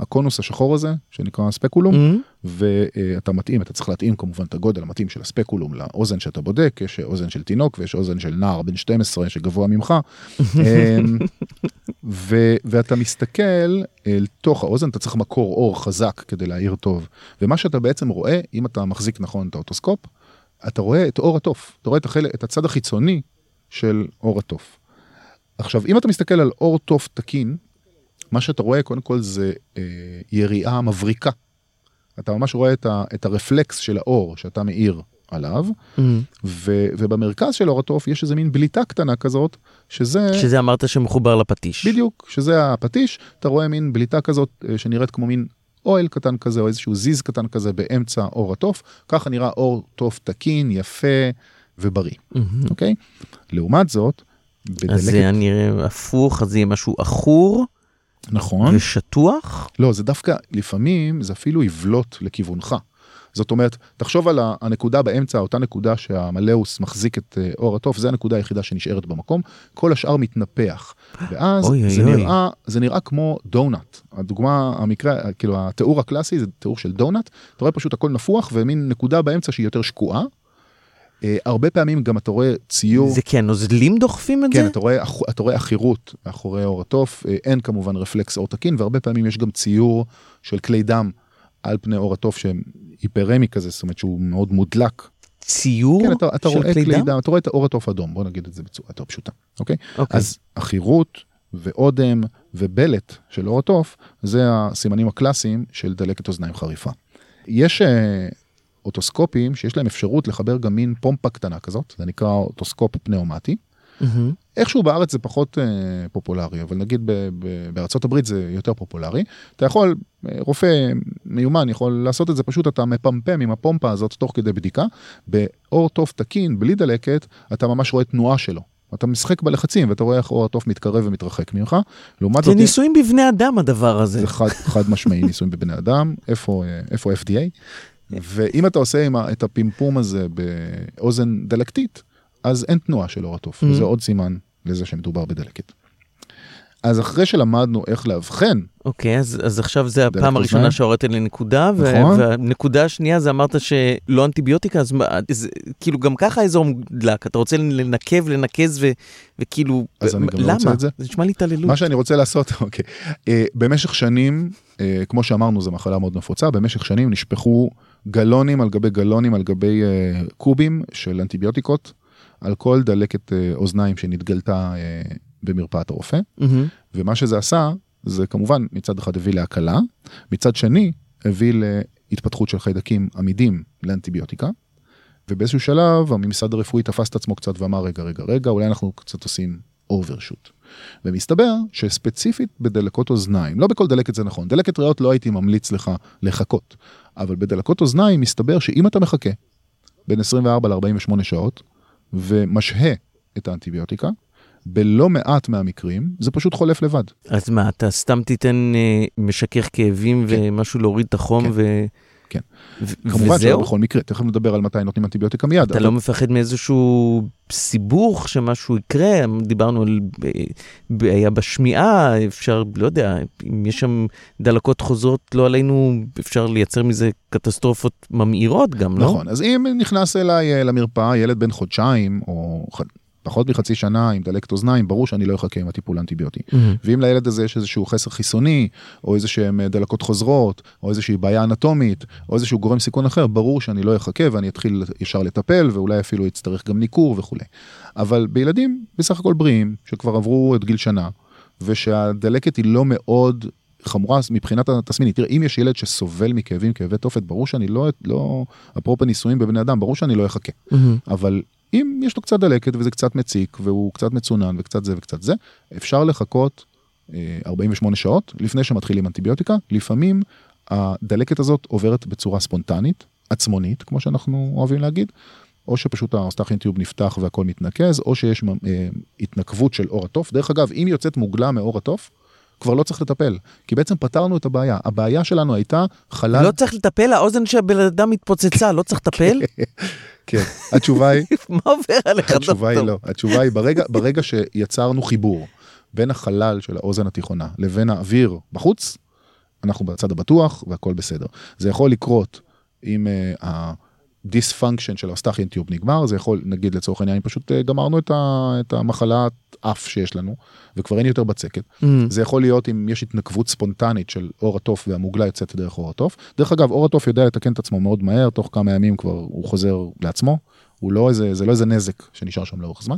הקונוס השחור הזה, שנקרא speculum, mm-hmm. ואתה מתאים, אתה צריך להתאים כמובן את הגודל המתאים של ה speculum לאוזן שאתה בודק, יש אוזן של תינוק ויש אוזן של נער בן 12 שגבוה ממך, [LAUGHS] אמ, ו- ואתה מסתכל אל תוך האוזן, אתה צריך מקור אור חזק כדי להעיר טוב, ומה שאתה בעצם רואה, אם אתה מחזיק נכון את האוטוסקופ, אתה רואה את אור התוף, אתה רואה את, החלק, את הצד החיצוני של אור התוף. עכשיו, אם אתה מסתכל על אור תוף תקין, מה שאתה רואה קודם כל זה אה, יריעה מבריקה. אתה ממש רואה את, ה, את הרפלקס של האור שאתה מאיר עליו, mm-hmm. ו, ובמרכז של אור התוף יש איזה מין בליטה קטנה כזאת, שזה... שזה אמרת שמחובר לפטיש. בדיוק, שזה הפטיש, אתה רואה מין בליטה כזאת אה, שנראית כמו מין אוהל קטן כזה, או איזשהו זיז קטן כזה באמצע אור התוף, ככה נראה אור תוף תקין, יפה ובריא, mm-hmm. אוקיי? לעומת זאת, בדלקת... אז זה נראה הפוך, אז זה יהיה משהו עכור. נכון. ושטוח? לא, זה דווקא, לפעמים זה אפילו יבלוט לכיוונך. זאת אומרת, תחשוב על הנקודה באמצע, אותה נקודה שהמלאוס מחזיק את אה, אור התוף, זה הנקודה היחידה שנשארת במקום, כל השאר מתנפח. ואז אוי, זה, אוי. נראה, זה נראה כמו דונאט. הדוגמה, המקרה, כאילו התיאור הקלאסי זה תיאור של דונאט, אתה רואה פשוט הכל נפוח ומין נקודה באמצע שהיא יותר שקועה. Uh, הרבה פעמים גם אתה רואה ציור... זה כן, נוזלים דוחפים את כן, זה? כן, אתה רואה, אתה רואה עכירות מאחורי אור התוף, uh, אין כמובן רפלקס אור תקין, והרבה פעמים יש גם ציור של כלי דם על פני אור התוף שהם היפרמי כזה, זאת אומרת שהוא מאוד מודלק. ציור כן, אתה, אתה של רואה כלי דם? דם? אתה רואה את האור התוף אדום, בוא נגיד את זה בצורה יותר פשוטה, אוקיי? אוקיי. אז עכירות ואודם ובלט של אור התוף, זה הסימנים הקלאסיים של דלקת אוזניים חריפה. יש... אוטוסקופים שיש להם אפשרות לחבר גם מין פומפה קטנה כזאת, זה נקרא אוטוסקופ פנאומטי. Mm-hmm. איכשהו בארץ זה פחות אה, פופולרי, אבל נגיד ב- ב- בארצות הברית זה יותר פופולרי. אתה יכול, אה, רופא מיומן יכול לעשות את זה, פשוט אתה מפמפם עם הפומפה הזאת תוך כדי בדיקה. באור טוב תקין, בלי דלקת, אתה ממש רואה תנועה שלו. אתה משחק בלחצים ואתה רואה איך אור התוף מתקרב ומתרחק ממך. לעומת זאת... זה ניסויים בבני אדם הדבר הזה. זה חד, חד משמעי ניסויים בבני אדם. איפה, אה, איפה FDA? ואם אתה עושה את הפימפום הזה באוזן דלקתית, אז אין תנועה של אור התוף, mm-hmm. וזה עוד סימן לזה שמדובר בדלקת. אז אחרי שלמדנו איך לאבחן... אוקיי, okay, אז, אז עכשיו זה הפעם הראשונה שהורדת לי נקודה, נכון. והנקודה השנייה זה אמרת שלא אנטיביוטיקה, אז זה, כאילו גם ככה האזור מודלק, אתה רוצה לנקב, לנקז ו, וכאילו, אז אני גם למה? לא רוצה את זה. זה נשמע לי התעללות. מה שאני רוצה לעשות, [LAUGHS] אוקיי, uh, במשך שנים, uh, כמו שאמרנו, זו מחלה מאוד נפוצה, במשך שנים נשפכו גלונים על גבי גלונים על גבי uh, קובים של אנטיביוטיקות, על כל דלקת uh, אוזניים שנתגלתה uh, במרפאת הרופא, mm-hmm. ומה שזה עשה, זה כמובן מצד אחד הביא להקלה, מצד שני הביא להתפתחות של חיידקים עמידים לאנטיביוטיקה, ובאיזשהו שלב הממסד הרפואי תפס את עצמו קצת ואמר רגע רגע רגע אולי אנחנו קצת עושים אוברשוט. ומסתבר שספציפית בדלקות אוזניים, לא בכל דלקת זה נכון, דלקת ריאות לא הייתי ממליץ לך לחכות, אבל בדלקות אוזניים מסתבר שאם אתה מחכה בין 24 ל-48 שעות ומשהה את האנטיביוטיקה, בלא מעט מהמקרים זה פשוט חולף לבד. אז מה, אתה סתם תיתן אה, משכך כאבים כן. ומשהו להוריד את החום כן. ו... כן. ו- כמובן שלא וזהו? בכל מקרה, תכף נדבר על מתי נותנים אנטיביוטיקה מיד. אתה אבל- לא מפחד מאיזשהו סיבוך שמשהו יקרה? דיברנו על בעיה בשמיעה, אפשר, לא יודע, אם יש שם דלקות חוזרות, לא עלינו, אפשר לייצר מזה קטסטרופות ממאירות גם, לא? נכון, אז אם נכנס אליי אה, למרפאה ילד בן חודשיים או פחות מחצי שנה עם דלקת אוזניים, ברור שאני לא אחכה עם הטיפול האנטיביוטי. מהמם. ואם לילד הזה יש איזשהו חסר חיסוני, או איזה שהם אה, דלקות חוזרות, או איזושהי בעיה אנטומית, או איזשהו גורם סיכון אחר, ברור שאני לא אחכה ואני אתחיל ישר לטפל, ואולי אפילו יצטרך גם ניכור וכולי. אבל בילדים בסך הכל בריאים, שכבר עברו את גיל שנה, ושהדלקת היא לא מאוד חמורה מבחינת התסמינית. תראה, אם יש ילד שסובל מכאבים, כאבי תופת, ברור שאני לא, לא, אפרופו ניסויים בבני אדם, ברור שאני לא אחכה. מהמם. אבל אם יש לו קצת דלקת וזה קצת מציק והוא קצת מצונן וקצת זה וקצת זה, אפשר לחכות אה, 48 שעות לפני שמתחילים אנטיביוטיקה. לפעמים הדלקת הזאת עוברת בצורה ספונטנית, עצמונית, כמו שאנחנו אוהבים להגיד, או שפשוט האוסטכין טיוב נפתח והכל מתנקז, או שיש אה, התנקבות של עור התוף. דרך אגב, אם יוצאת מוגלה מעור התוף, כבר לא צריך לטפל, כי בעצם פתרנו את הבעיה. הבעיה שלנו הייתה חלל... לא צריך לטפל, האוזן של הבן אדם התפוצצה, לא צריך לטפל? [LAUGHS] כן, התשובה היא... [LAUGHS] מה עובר עליך, התשובה היא דוקטור? לא, התשובה היא ברגע, ברגע שיצרנו חיבור בין החלל של האוזן התיכונה לבין האוויר בחוץ, אנחנו בצד הבטוח והכל בסדר. זה יכול לקרות אם uh, ה dysfunction של ה Eustachian tube נגמר, זה יכול, נגיד לצורך העניין, פשוט uh, גמרנו את, ה, את הנזלת אף שיש לנו, וכבר אין יותר בצקת. מהמם. זה יכול להיות אם יש התנקבות ספונטנית של עור התוף והמוגלה יוצאת דרך עור התוף. דרך אגב, עור התוף יודע לתקן את עצמו מאוד מהר, תוך כמה ימים כבר הוא חוזר לעצמו. הוא לא איזה, זה לא איזה נזק שנשאר שם לאורך זמן.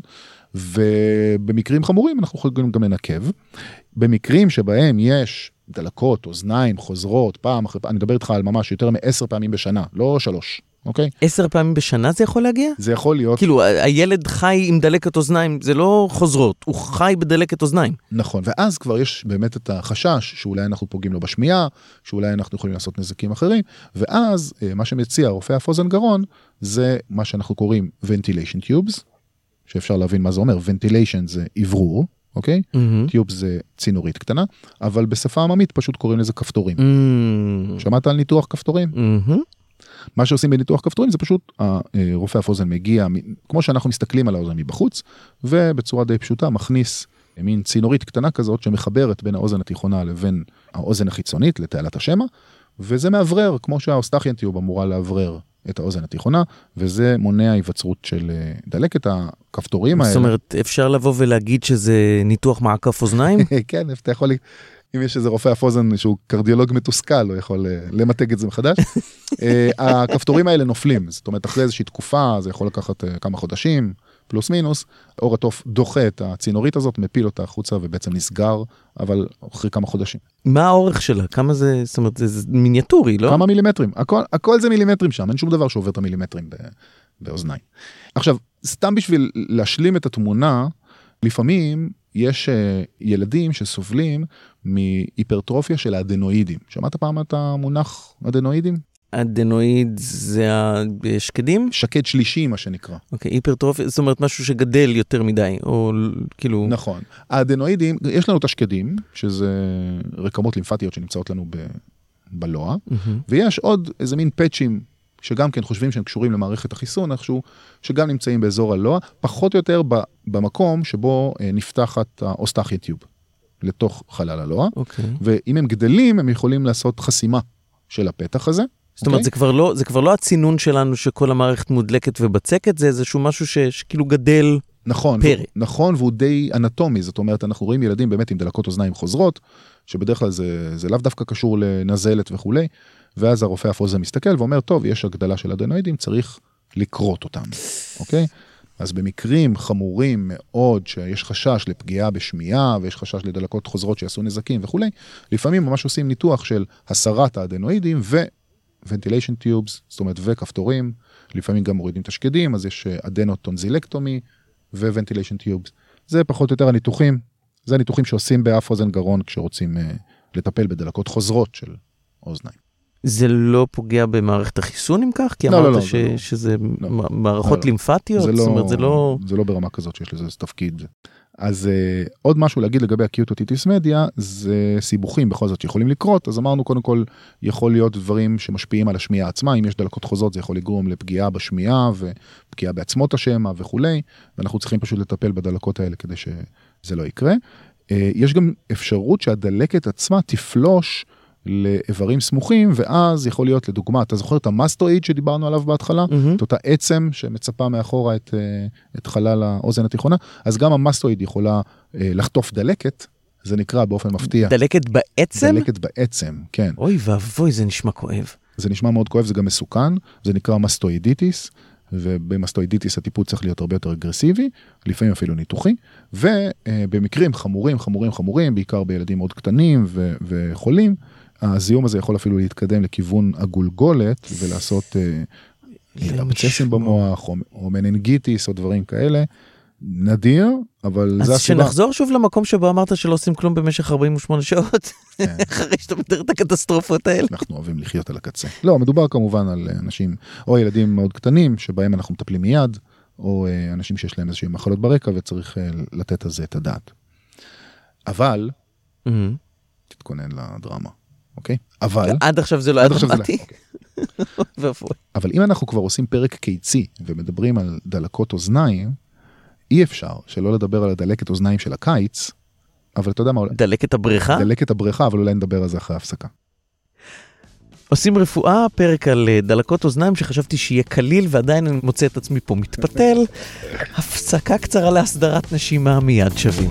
ובמקרים חמורים אנחנו יכולים גם לנקב. במקרים שבהם יש דלקות, אוזניים חוזרות, פעם אחרי פעם, אני מדבר איתך על ממש יותר מעשר פעמים בשנה, לא שלוש, אוקיי? עשר פעמים בשנה זה יכול להגיע? זה יכול להיות, כאילו, הילד חי עם דלקת אוזניים, זה לא חוזרות, הוא חי בדלקת אוזניים. נכון, ואז כבר יש באמת את החשש שאולי אנחנו פוגעים לו בשמיעה, שאולי אנחנו יכולים לעשות נזקים אחרים, ואז אה, מה שמציע רופא אף אוזן גרון זה מה שאנחנו קוראים ventilation tubes, שאפשר להבין מה זה אומר, ventilation זה אוורור, אוקיי? מהמם. טיוב זה צינורית קטנה, אבל בשפה עממית פשוט קוראים לזה כפתורים. מהמם. שמעת על ניתוח כפתורים? מהמם. מה שעושים בניתוח כפתורים זה פשוט הרופא אף אוזן מגיע, כמו שאנחנו מסתכלים על האוזן מבחוץ, ובצורה די פשוטה מכניס מין צינורית קטנה כזאת שמחברת בין האוזן התיכונה לבין האוזן החיצונית לתעלת השמע, וזה מאוורר כמו שהאוסטכיאן טיוב אמורה לאוורר את האוזן התיכונה, וזה מונע היווצרות של אה, דלקת הכפתורים האלה. זאת אומרת, אפשר לבוא ולהגיד שזה ניתוח מעקף אוזניים? [LAUGHS] כן, אתה יכול, אם יש איזה רופא אף אוזן שהוא קרדיולוג מתוסכל, הוא יכול אה, למתג את זה מחדש. [LAUGHS] אה, הכפתורים האלה נופלים, זאת אומרת, אחרי איזושהי תקופה, זה יכול לקחת אה, כמה חודשים, פלוס מינוס, אור התוף דוחה את הצינורית הזאת, מפיל אותה החוצה ובעצם נסגר, אבל אחרי כמה חודשים. מה האורך שלה? כמה זה, זאת אומרת, זה מיניאטורי, לא? כמה מילימטרים, הכל, הכל זה מילימטרים שם, אין שום דבר שעובר את המילימטרים באוזניים. עכשיו, סתם בשביל להשלים את התמונה, לפעמים יש אה, ילדים שסובלים מהיפרטרופיה של האדנואידים. שמעת פעם את המונח אדנואידים? אדנואיד זה השקדים? שקד שלישי מה שנקרא. אוקיי, היפרטרופיה, זאת אומרת משהו שגדל יותר מדי, או כאילו... נכון. האדנואידים, יש לנו את השקדים, שזה רקמות לימפטיות שנמצאות לנו ב, בלוע, מהמם. ויש עוד איזה מין פאצ'ים שגם כן חושבים שהם קשורים למערכת החיסון איכשהו, שגם נמצאים באזור הלוע, פחות או יותר במקום שבו אה, נפתחת האוסטכיה טיוב, לתוך חלל הלוע, אוקיי. ואם הם גדלים הם יכולים לעשות חסימה של הפתח הזה. זאת אומרת, אוקיי? זה כבר לא, זה כבר לא הצינון שלנו שכל המערכת מודלקת ובצקת, זה איזשהו משהו ש- שכאילו גדל. נכון, פרא. והוא- נכון, והוא די אנטומי, זאת אומרת, אנחנו רואים ילדים באמת עם דלקות אוזניים חוזרות, שבדרך כלל זה, זה לאו דווקא קשור לנזלת וכולי, ואז הרופא אף אוזן מסתכל ואומר, טוב, יש הגדלה של אדנואידים, צריך לכרות אותם, אוקיי? אז במקרים חמורים מאוד, שיש חשש לפגיעה בשמיעה, ויש חשש לדלקות חוזרות שיעשו נזקים וכולי, לפעמים ממש עושים ניתוח של הסרת האדנואידים ו-ventilation tubes, זאת אומרת, וכפתורים, לפעמים גם מורידים את השקדים, אז יש adenotonsillectomy ו ventilation tubes. זה פחות או יותר הניתוחים, זה הניתוחים שעושים באף אוזן גרון כשרוצים uh, לטפל בדלקות חוזרות של אוזניים. זה לא פוגע במערכת החיסון אם כך? כי לא, אמרת לא, ש... זה לא. שזה לא. מערכות לא, לא. לימפטיות? זה זאת אומרת, זה לא... זה לא ברמה כזאת שיש לזה תפקיד. אז uh, עוד משהו להגיד לגבי acute otitis מדיה זה סיבוכים בכל זאת שיכולים לקרות אז אמרנו קודם כל יכול להיות דברים שמשפיעים על השמיעה עצמה אם יש דלקות חוזרות זה יכול לגרום לפגיעה בשמיעה ופגיעה בעצמות השמע וכולי ואנחנו צריכים פשוט לטפל בדלקות האלה כדי שזה לא יקרה. Uh, יש גם אפשרות שהדלקת עצמה תפלוש לאיברים סמוכים ואז יכול להיות לדוגמה אתה זוכר את המאסטואיד שדיברנו עליו בהתחלה מהמם. את אותה עצם שמצפה מאחורה את, אה, את חלל האוזן התיכונה אז גם המאסטואיד יכולה אה, לחטוף דלקת זה נקרא באופן מפתיע דלקת בעצם? דלקת בעצם כן אוי ואבוי, זה נשמע כואב. זה נשמע מאוד כואב זה גם מסוכן זה נקרא מסטואידיטיס ובמסטואידיטיס הטיפול צריך להיות הרבה יותר אגרסיבי לפעמים אפילו ניתוחי ובמקרים חמורים חמורים חמורים בעיקר בילדים מאוד קטנים ו- וחולים הזיהום הזה יכול אפילו להתקדם לכיוון הגולגולת ולעשות אה, אבצסים במוח או, או מנינגיטיס או דברים כאלה. נדיר אבל זה אז הסיבה. שנחזור שוב למקום שבו אמרת שלא עושים כלום במשך 48 שעות, כן. [LAUGHS] אחרי שאתה מתאר את הקטסטרופות האלה. אנחנו אוהבים לחיות על הקצה. לא, מדובר כמובן על אה, אנשים או ילדים מאוד קטנים שבהם אנחנו מטפלים מיד, או אה, אנשים שיש להם איזשהם מחלות ברקע וצריך אה, לתת על זה את הדעת. אבל. תתכונן לדרמה, אוקיי? אבל, עד עכשיו זה לא היה לא- דרמטי. [LAUGHS] אבל אם אנחנו כבר עושים פרק קיצי ומדברים על דלקות אוזניים, אי אפשר שלא לדבר על הדלקת אוזניים של הקיץ, אבל אתה יודע מה, דלקת הבריכה? דלקת הבריכה, אבל אולי נדבר על זה אחרי ההפסקה. עושים רפואה, פרק על אה, דלקות אוזניים שחשבתי שיהיה קליל ועדיין אני מוצא את עצמי פה מתפתל. [LAUGHS] הפסקה קצרה להסדרת נשימה מיד שווים.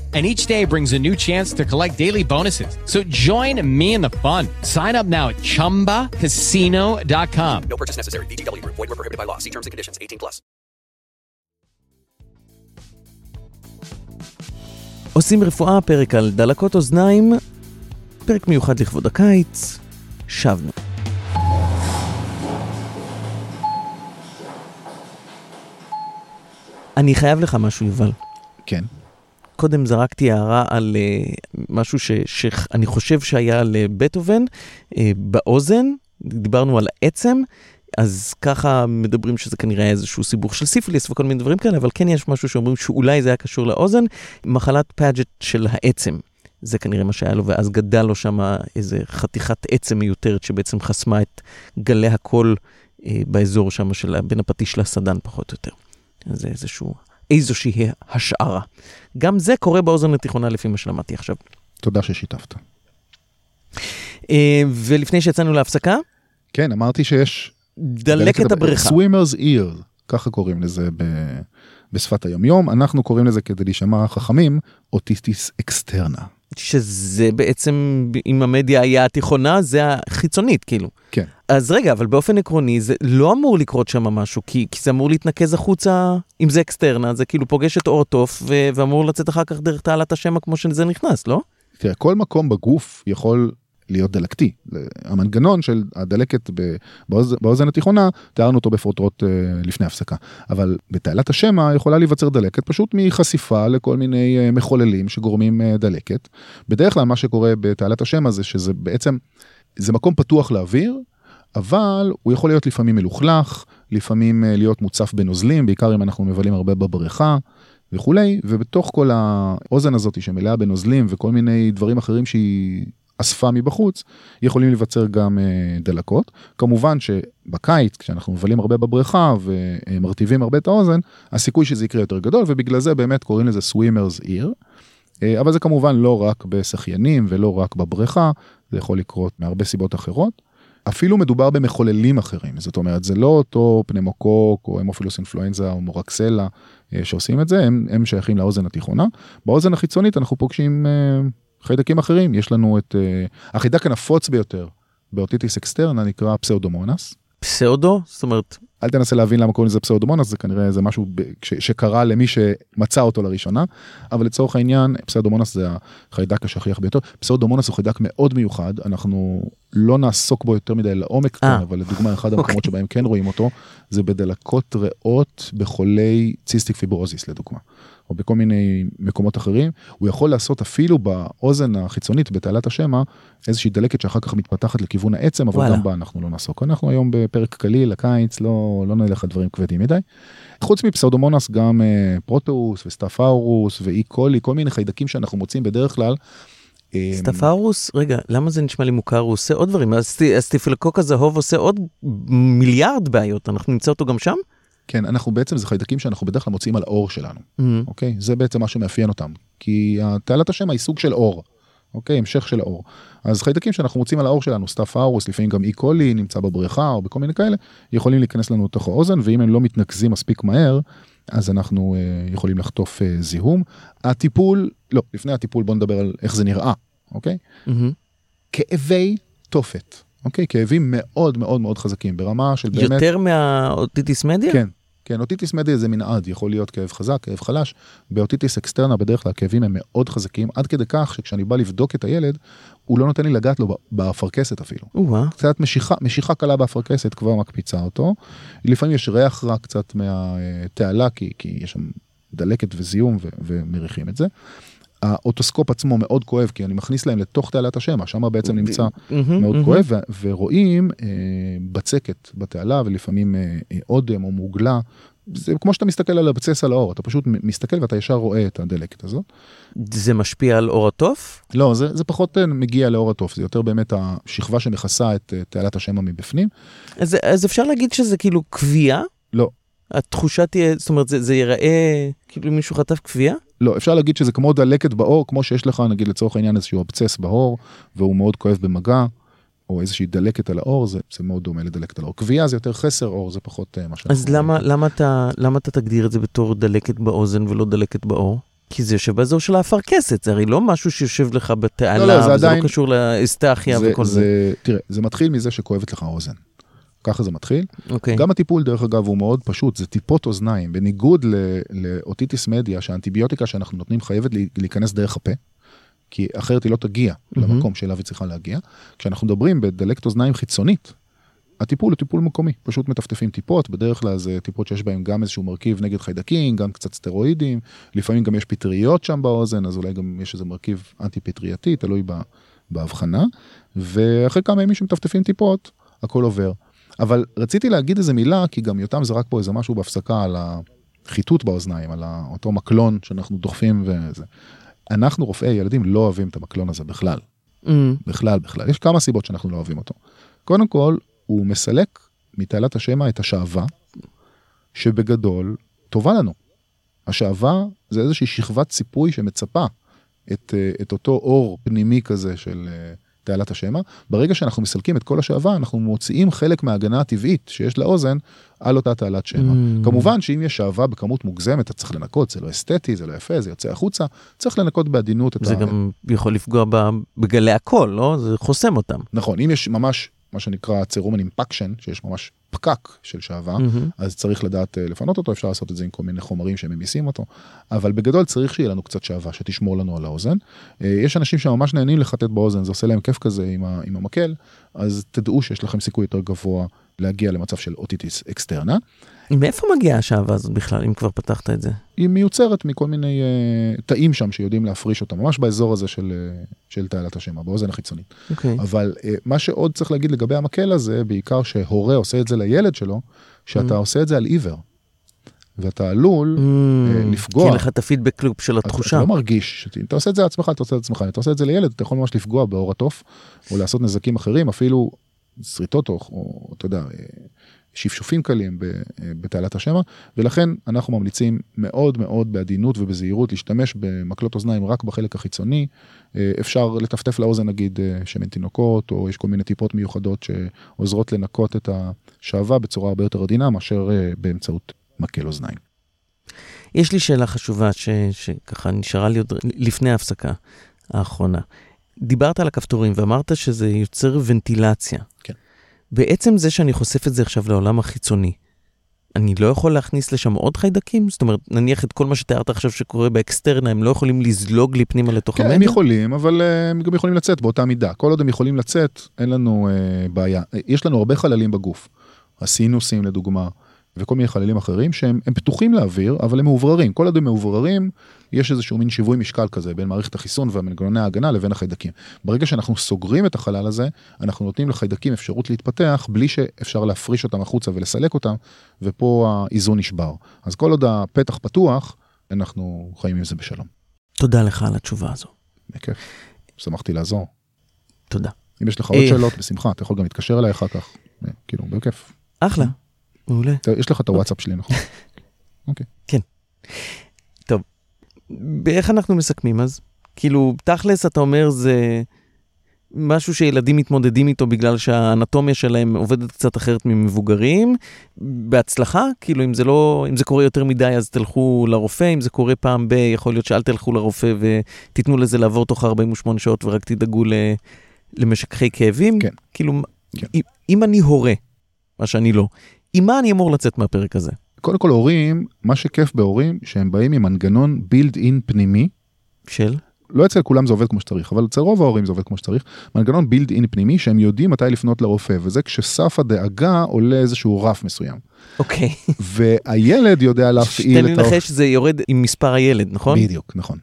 And each day brings a new chance to collect daily bonuses. So join me in the fun. Sign up now at chumbacasino.com. No purchase necessary. VGW Group. Void were prohibited by law. See terms and conditions. 18 plus. עושים רפואה, פרק על דלקות אוזניים, פרק מיוחד לכבוד הקיץ, שבנו. אני חייב לך משהו, יובל. כן, קודם זרקתי הערה על uh, משהו ש- שאני חושב שהיה לבטהובן uh, באוזן, דיברנו על העצם, אז ככה מדברים שזה כנראה איזשהו סיבוך של סיפיליס וכל מיני דברים כאלה, אבל כן יש משהו שאומרים שאולי זה היה קשור לאוזן, מחלת פאג'ט של העצם. זה כנראה מה שהיה לו, ואז גדל לו שם איזה חתיכת עצם מיותרת שבעצם חסמה את גלי הקול אה, באזור שם של בין הפטיש לסדן פחות או יותר. זה איזשהו, איזושהי השערה. גם זה קורה באוזן התיכונה לפי מה שלמדתי עכשיו. תודה ששיתפת. אה, ולפני שיצאנו להפסקה, כן, אמרתי שיש דלקת הבריכה. swimmer's ear, ככה קוראים לזה ב... בשפת היומיום, אנחנו קוראים לזה כדי להישמע חכמים, otitis externa. שזה בעצם, אם המדיה היה התיכונה, זה החיצונית, כאילו. כן. אז רגע, אבל באופן עקרוני, זה לא אמור לקרות שם משהו, כי, כי זה אמור להתנקז החוצה, אם זה externa, זה כאילו פוגש את עור התוף, ו- ואמור לצאת אחר כך דרך תעלת השמע כמו שזה נכנס, לא? תראה, כל מקום בגוף יכול להיות דלקתי. המנגנון של הדלקת באוז... באוזן התיכונה, תיארנו אותו בפרוטרוט אה, לפני הפסקה. אבל בתעלת השמע יכולה להיווצר דלקת פשוט מחשיפה לכל מיני אה, מחוללים שגורמים אה, דלקת. בדרך כלל מה שקורה בתעלת השמע זה שזה בעצם, זה מקום פתוח לאוויר, אבל הוא יכול להיות לפעמים מלוכלך, לפעמים להיות מוצף בנוזלים, בעיקר אם אנחנו מבלים הרבה בבריכה. וכולי, ובתוך כל האוזן הזאת שמלאה בנוזלים וכל מיני דברים אחרים שהיא אספה מבחוץ, יכולים להיווצר גם אה, דלקות. כמובן שבקיץ, כשאנחנו מבלים הרבה בבריכה ומרטיבים הרבה את האוזן, הסיכוי שזה יקרה יותר גדול, ובגלל זה באמת קוראים לזה סווימרס איר. אבל זה כמובן לא רק בשחיינים ולא רק בבריכה, זה יכול לקרות מהרבה סיבות אחרות. אפילו מדובר במחוללים אחרים, זאת אומרת זה לא אותו פנמוקוק או המופילוס אינפלואנזה או מורקסלה אה, שעושים את זה, הם, הם שייכים לאוזן התיכונה. באוזן החיצונית אנחנו פוגשים אה, חיידקים אחרים, יש לנו את אה, החיידק הנפוץ ביותר ב otitis externa נקרא pseudomonas. pseudo? זאת אומרת, אל תנסה להבין למה קוראים לזה פסאודומונס, זה כנראה איזה משהו ש- שקרה למי שמצא אותו לראשונה, אבל לצורך העניין פסאודומונס זה החיידק השכיח ביותר. פסאודומונס הוא חיידק מאוד מיוחד, אנחנו לא נעסוק בו יותר מדי לעומק כאן, אה. אבל לדוגמה אחד המקומות שבהם כן רואים אותו, זה בדלקות ריאות בחולי cystic fibrosis לדוגמה, או בכל מיני מקומות אחרים. הוא יכול לעשות אפילו באוזן החיצונית בתעלת השמע איזושהי דלקת שאחר כך מתפתחת לכיוון העצם, אבל וואלה. גם בה אנחנו לא נעסוק. אנחנו היום בפרק קליל, הקיץ, לא, לא נלך על דברים כבדים מדי. חוץ מפסאודומונס גם אה, proteus ו staph aureus ו E. coli, כל מיני חיידקים שאנחנו מוצאים בדרך כלל. אה, staph aureus, רגע, למה זה נשמע לי מוכר? הוא עושה עוד דברים. הסטי- הסטפילוקוק הזהוב עושה עוד מיליארד בעיות, אנחנו נמצא אותו גם שם? כן, אנחנו בעצם, זה חיידקים שאנחנו בדרך כלל מוצאים על העור שלנו, אוקיי? זה בעצם מה שמאפיין אותם. כי תעלת השמע היא סוג של עור, אוקיי? המשך של העור. אז חיידקים שאנחנו מוצאים על העור שלנו, staph aureus, לפעמים גם E. coli נמצא בבריכה או בכל מיני כאלה, יכולים להיכנס לנו לתוך האוזן, ואם הם לא מתנקזים מספיק מהר, אז אנחנו אה, יכולים לחטוף אה, זיהום. הטיפול, לא, לפני הטיפול בוא נדבר על איך זה נראה, אוקיי? מהמם. כאבי תופת, אוקיי? כאבים מאוד מאוד מאוד חזקים, ברמה של באמת... יותר מה otitis media? כן, כן, otitis media זה מנעד, יכול להיות כאב חזק, כאב חלש. ב otitis externa בדרך כלל הכאבים הם מאוד חזקים, עד כדי כך שכשאני בא לבדוק את הילד, הוא לא נותן לי לגעת לו באפרכסת אפילו. או-אה. קצת משיכה, משיכה קלה באפרכסת כבר מקפיצה אותו. לפעמים יש ריח רע קצת מהתעלה, כי, כי יש שם דלקת וזיהום ו- ומריחים את זה. האוטוסקופ עצמו מאוד כואב, כי אני מכניס להם לתוך תעלת השמע, שם בעצם נמצא מאוד. כואב, ורואים אה, בצקת בתעלה ולפעמים אה, אה, אודם או מוגלה. זה כמו שאתה מסתכל על הבצס על האור, אתה פשוט מסתכל ואתה ישר רואה את הדלקת הזאת. זה משפיע על אור התוף? לא, זה, זה פחות מגיע לאור התוף, זה יותר באמת השכבה שמכסה את תעלת השמע מבפנים. אז, אז אפשר להגיד שזה כאילו כוויה? לא. התחושה תהיה, זאת אומרת, זה, זה ייראה כאילו מישהו חטף כוויה? לא, אפשר להגיד שזה כמו דלקת בעור, כמו שיש לך נגיד לצורך העניין איזשהו אבצס בעור, והוא מאוד כואב במגע, או איזושהי דלקת על העור, זה, זה מאוד דומה לדלקת על העור. כוויה זה יותר חסר עור, זה פחות אה, מה שאנחנו... אז למה, למה, אתה, למה אתה תגדיר את זה בתור דלקת באוזן ולא דלקת בעור? כי זה יושב באזור של האפרכסת, זה הרי לא משהו שיושב לך בתעלה, לא, לא, זה וזה עדיין- לא קשור לאסטחיה זה, וכל זה. זה, תראה, זה מתחיל מזה שכואבת לך האוזן. ככה זה מתחיל. אוקיי. גם הטיפול דרך אגב הוא מאוד פשוט, זה טיפות אוזניים. בניגוד לאוטיטיס מדיה, שהאנטיביוטיקה שאנחנו נותנים חייבת להיכנס דרך הפה, כי אחרת היא לא תגיע מהמם. למקום שאליו היא צריכה להגיע. כשאנחנו מדברים בדלקת אוזניים חיצונית, הטיפול הוא טיפול מקומי, פשוט מטפטפים טיפות, בדרך כלל זה טיפות שיש בהם גם איזשהו מרכיב נגד חיידקים, גם קצת סטרואידים, לפעמים גם יש פטריות שם באוזן, אז אולי גם יש איזה מרכיב אנטי פטרייתי, תלוי בהבחנה, ואחרי כמה ימים שמטפטפים טיפות, הכל עובר. אבל רציתי להגיד איזה מילה, כי גם יותם זרק פה איזה משהו בהפסקה על החיטוט באוזניים, על אותו מקלון שאנחנו דוחפים וזה. אנחנו רופאי ילדים לא אוהבים את המקלון הזה בכלל. אמ, בכלל בכלל יש כמה סיבות שאנחנו לא אוהבים אותו. קודם כל הוא מסלק מתעלת השמע את השעווה שבגדול טובה לנו. השעווה זה איזושהי שכבת ציפוי שמצפה את, אה, את אותו אור פנימי כזה של אה, תעלת השמע. ברגע שאנחנו מסלקים את כל השעווה אנחנו מוציאים חלק מההגנה הטבעית שיש לאוזן על אותה תעלת שמע. Mm. כמובן שאם יש שעווה בכמות מוגזמת אתה צריך לנקות זה לא אסתטי זה לא יפה זה יוצא החוצה צריך לנקות בעדינות את זה ה... גם יכול לפגוע בגלי הקול, לא? זה חוסם אותם. נכון, אם יש ממש מה שנקרא צירומן אימפקשן, שיש ממש פקק של שעווה, מהמם. אז צריך לדעת אה, לפנות אותו, אפשר לעשות את זה עם כל מיני חומרים שממיסים אותו, אבל בגדול צריך שיהיה לנו קצת שעווה, שתשמור לנו על האוזן. אה, יש אנשים שממש נהנים לחטט באוזן, זה עושה להם כיף כזה עם, ה, עם המקל, אז תדעו שיש לכם סיכוי יותר גבוה להגיע למצב של אוטיטיס אקסטרנה. מאיפה מגיעה השעווה הזאת בכלל, אם כבר פתחת את זה? היא מיוצרת מכל מיני uh, תאים שם שיודעים להפריש אותה, ממש באזור הזה של, uh, של תעלת השמע, באוזן החיצונית. אוקיי. אבל uh, מה שעוד צריך להגיד לגבי המקל הזה, בעיקר שהורה עושה את זה לילד שלו, שאתה Mm. עושה את זה על עיוור. ואתה עלול, אמ, לפגוע. כי אין לך את הפידבק לופ של התחושה. אתה לא מרגיש, אם אתה עושה את זה לעצמך, אתה עושה את עצמך, אם אתה עושה את זה לילד, אתה יכול ממש לפגוע בעור התוף, או לעשות נזקים אחרים, אפילו שריטות, או, או אתה יודע, שפשופים קלים ב- בתעלת השמע, ולכן אנחנו ממליצים מאוד מאוד בעדינות ובזהירות להשתמש במקלות אוזניים רק בחלק החיצוני. אה, אפשר לטפטף לאוזן נגיד אה, שמן תינוקות, או יש כל מיני טיפות מיוחדות שעוזרות לנקות את השעווה בצורה הרבה יותר עדינה מאשר אה, באמצעות מקל אוזניים. יש לי שאלה חשובה ש, שככה נשארה לי עוד לפני ההפסקה האחרונה. דיברת על הכפתורים ואמרת שזה יוצר ונטילציה. כן. בעצם זה שאני חושף את זה עכשיו לעולם החיצוני, אני לא יכול להכניס לשם עוד חיידקים? זאת אומרת, נניח את כל מה שתיארת עכשיו שקורה באקסטרנה, הם לא יכולים לזלוג לי פנימה לתוך כן, המדיה? הם יכולים, אבל אה, הם גם יכולים לצאת באותה מידה. כל עוד הם יכולים לצאת, אין לנו אה, בעיה. אה, יש לנו הרבה חללים בגוף. הסינוסים לדוגמה, וכל מיני חללים אחרים שהם הם פתוחים לאוויר, אבל הם מאובררים. כל עוד הם מאובררים, יש איזשהו מין שיווי משקל כזה בין מערכת החיסון ומנגנוני ההגנה לבין החיידקים. ברגע שאנחנו סוגרים את החלל הזה, אנחנו נותנים לחיידקים אפשרות להתפתח בלי שאפשר להפריש אותם החוצה ולסלק אותם, ופה האיזון נשבר. אז כל עוד הפתח פתוח, אנחנו חיים עם זה בשלום. תודה לך על התשובה הזו. בכיף. שמחתי לעזור. תודה. אם יש לך עוד אה. שאלות, בשמחה, אתה יכול גם להתקשר אליי אחר כך. אה, כאילו, בכיף. אחלה. מעולה. יש לך את הוואטסאפ שלי, נכון? [LAUGHS] אוקיי. טוב, איך אנחנו מסכמים אז? כאילו, תכלס אתה אומר זה משהו שילדים מתמודדים איתו בגלל שהאנטומיה שלהם עובדת קצת אחרת ממבוגרים. בהצלחה, כאילו אם זה לא, אם זה קורה יותר מדי אז תלכו לרופא, אם זה קורה פעם ב, יכול להיות שאל תלכו לרופא ותיתנו לזה לעבור תוך 48 שעות ורק תדאגו ל, למשככי כאבים. כן. כאילו, כן. אם, אם אני הורה, מה שאני לא, עם מה אני אמור לצאת מהפרק הזה? קודם כל הורים, מה שכיף בהורים, שהם באים עם מנגנון בילד אין פנימי, של? לא אצל כולם זה עובד כמו שצריך, אבל אצל רוב ההורים זה עובד כמו שצריך, מנגנון בילד אין פנימי שהם יודעים מתי לפנות לרופא, וזה כשסף הדאגה עולה איזשהו רף מסוים. אוקיי. והילד יודע להפעיל תן לי את האופ- לנחש שזה יורד עם מספר הילד, נכון? בדיוק, נכון,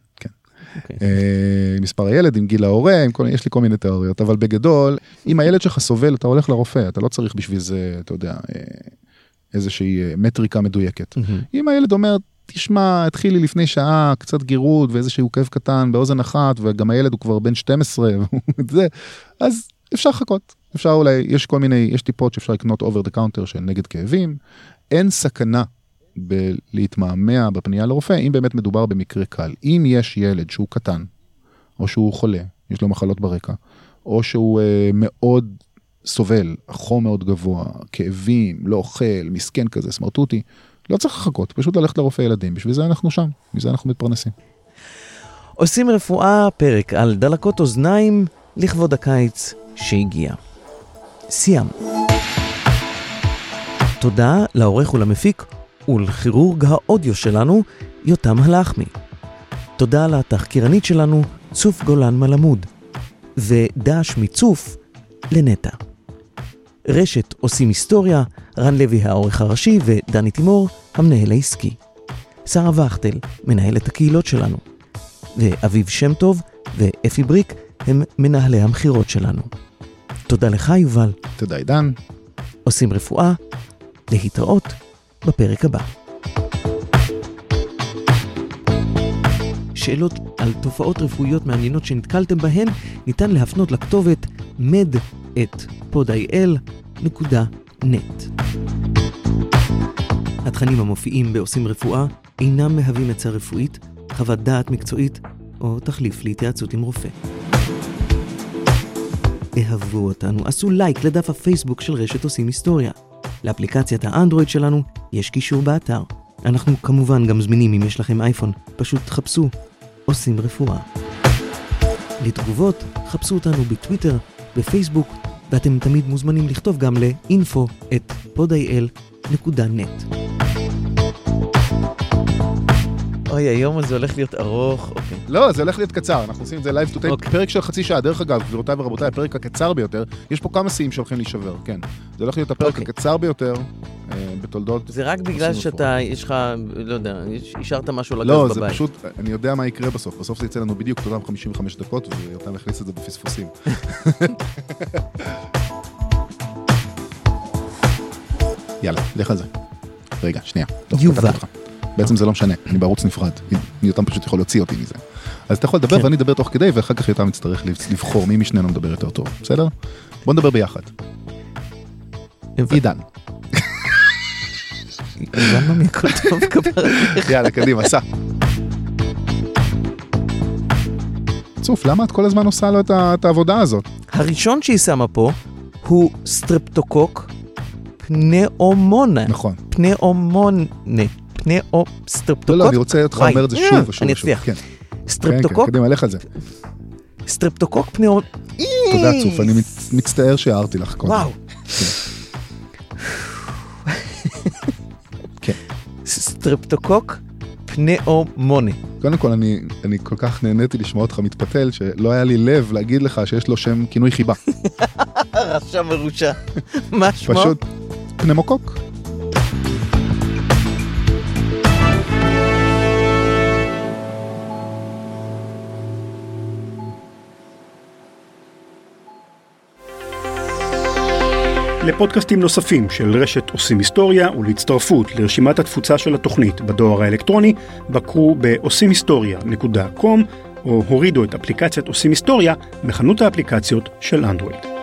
כן. אוקיי. אה, מספר הילד, עם גיל ההורה, עם כל, יש לי כל מיני תיאוריות, אבל בגדול, אם הילד שלך סובל, אתה הולך לרופא, אתה לא צריך בשביל זה, אתה יודע, אה, איזושהי אה, מטריקה מדויקת. מהמם. אם הילד אומר, תשמע, התחיל לי לפני שעה קצת גירוד ואיזשהו כאב קטן באוזן אחת, וגם הילד הוא כבר בן 12, [LAUGHS] וזה, אז אפשר לחכות. אפשר אולי, יש כל מיני, יש טיפות שאפשר לקנות over the counter של נגד כאבים. אין סכנה בלהתמהמה בפנייה לרופא, אם באמת מדובר במקרה קל. אם יש ילד שהוא קטן, או שהוא חולה, יש לו מחלות ברקע, או שהוא אה, מאוד סובל, החום מאוד גבוה, כאבים, לא אוכל, מסכן כזה, סמרטוטי, לא צריך לחכות, פשוט ללכת לרופא ילדים, בשביל זה אנחנו שם, מזה אנחנו מתפרנסים. עושים רפואה, פרק על דלקות אוזניים לכבוד הקיץ שהגיע. סיימנו. תודה לעורך ולמפיק ולכירורג האודיו שלנו, יותם הלחמי. תודה לתחקירנית שלנו, צוף גולן מלמוד. ודש מצוף לנטע. רשת עושים היסטוריה, רן לוי העורך הראשי ודני תימור, המנהל העסקי. שרה וכטל, מנהלת הקהילות שלנו. ואביב שם טוב ואפי בריק הם מנהלי המכירות שלנו. תודה לך, יובל. תודה עידן. עושים רפואה, להתראות בפרק הבא. שאלות על תופעות רפואיות מעניינות שנתקלתם בהן ניתן להפנות לכתובת med@podil.net. התכנים המופיעים בעושים רפואה אינם מהווים עצה רפואית, חוות דעת מקצועית או תחליף להתייעצות עם רופא. אהבו אותנו, עשו לייק לדף הפייסבוק של רשת עושים היסטוריה. לאפליקציית האנדרואיד שלנו יש קישור באתר. אנחנו כמובן גם זמינים אם יש לכם אייפון, פשוט חפשו עושים רפואה. לתגובות, חפשו אותנו בטוויטר, בפייסבוק, ואתם תמיד מוזמנים לכתוב גם ל-info@podil.net. אוי, היום הזה הולך להיות ארוך, אוקיי. לא, זה הולך להיות קצר, אנחנו עושים את זה live to tape, okay. פרק של חצי שעה, דרך אגב, גבירותיי ורבותיי, הפרק הקצר ביותר, יש פה כמה שיאים שהולכים להישבר, כן. זה הולך להיות הפרק אוקיי. הקצר ביותר אה, בתולדות. זה רק בגלל שאתה, יש לך, לא יודע, השארת משהו על הגז לא, בבית. זה פשוט, אני יודע מה יקרה בסוף, בסוף זה יצא לנו בדיוק את אותם 55 דקות, ויותם הכניס את זה בפספוסים. [LAUGHS] יאללה, לך על זה. רגע, שנייה. יובל. בעצם זה לא משנה, אני בערוץ נפרד, יותם פשוט יכול להוציא אותי מזה. אז אתה יכול לדבר כן. ואני אדבר תוך כדי, ואחר כך יותם יצטרך לבחור מי משנינו מדבר יותר טוב, בסדר? בוא נדבר ביחד. עידן. מי הכל טוב כפרה. יאללה, קדימה, סע. צוף, למה את כל הזמן עושה לו את העבודה הזאת? הראשון שהיא שמה פה הוא סטרפטוקוק פנאומונה. נכון. פנאומונה. פנאו... סטרפטוקוק. לא, לא, אני רוצה אותך אומר את זה אה, שוב ושוב אני. אצליח. כן, כן, כן, סטרפטוקוק, קדימה, לך על זה. סטרפטוקוק פנאו... תודה, צוף, אני מצ- מצטער שהערתי לך קודם. וואו. כן. סטרפטוקוק פנאומונה. קודם כל, אני אני כל כך נהניתי לשמוע אותך מתפתל, שלא היה לי לב להגיד לך שיש לו שם כינוי חיבה. [LAUGHS] רשע מרושע. מה שמו? פשוט פנמוקוק. לפודקאסטים נוספים של רשת עושים היסטוריה ולהצטרפות לרשימת התפוצה של התוכנית בדואר האלקטרוני, בקרו בעושים היסטוריה.com או הורידו את אפליקציית עושים היסטוריה בחנות האפליקציות של אנדרואיד.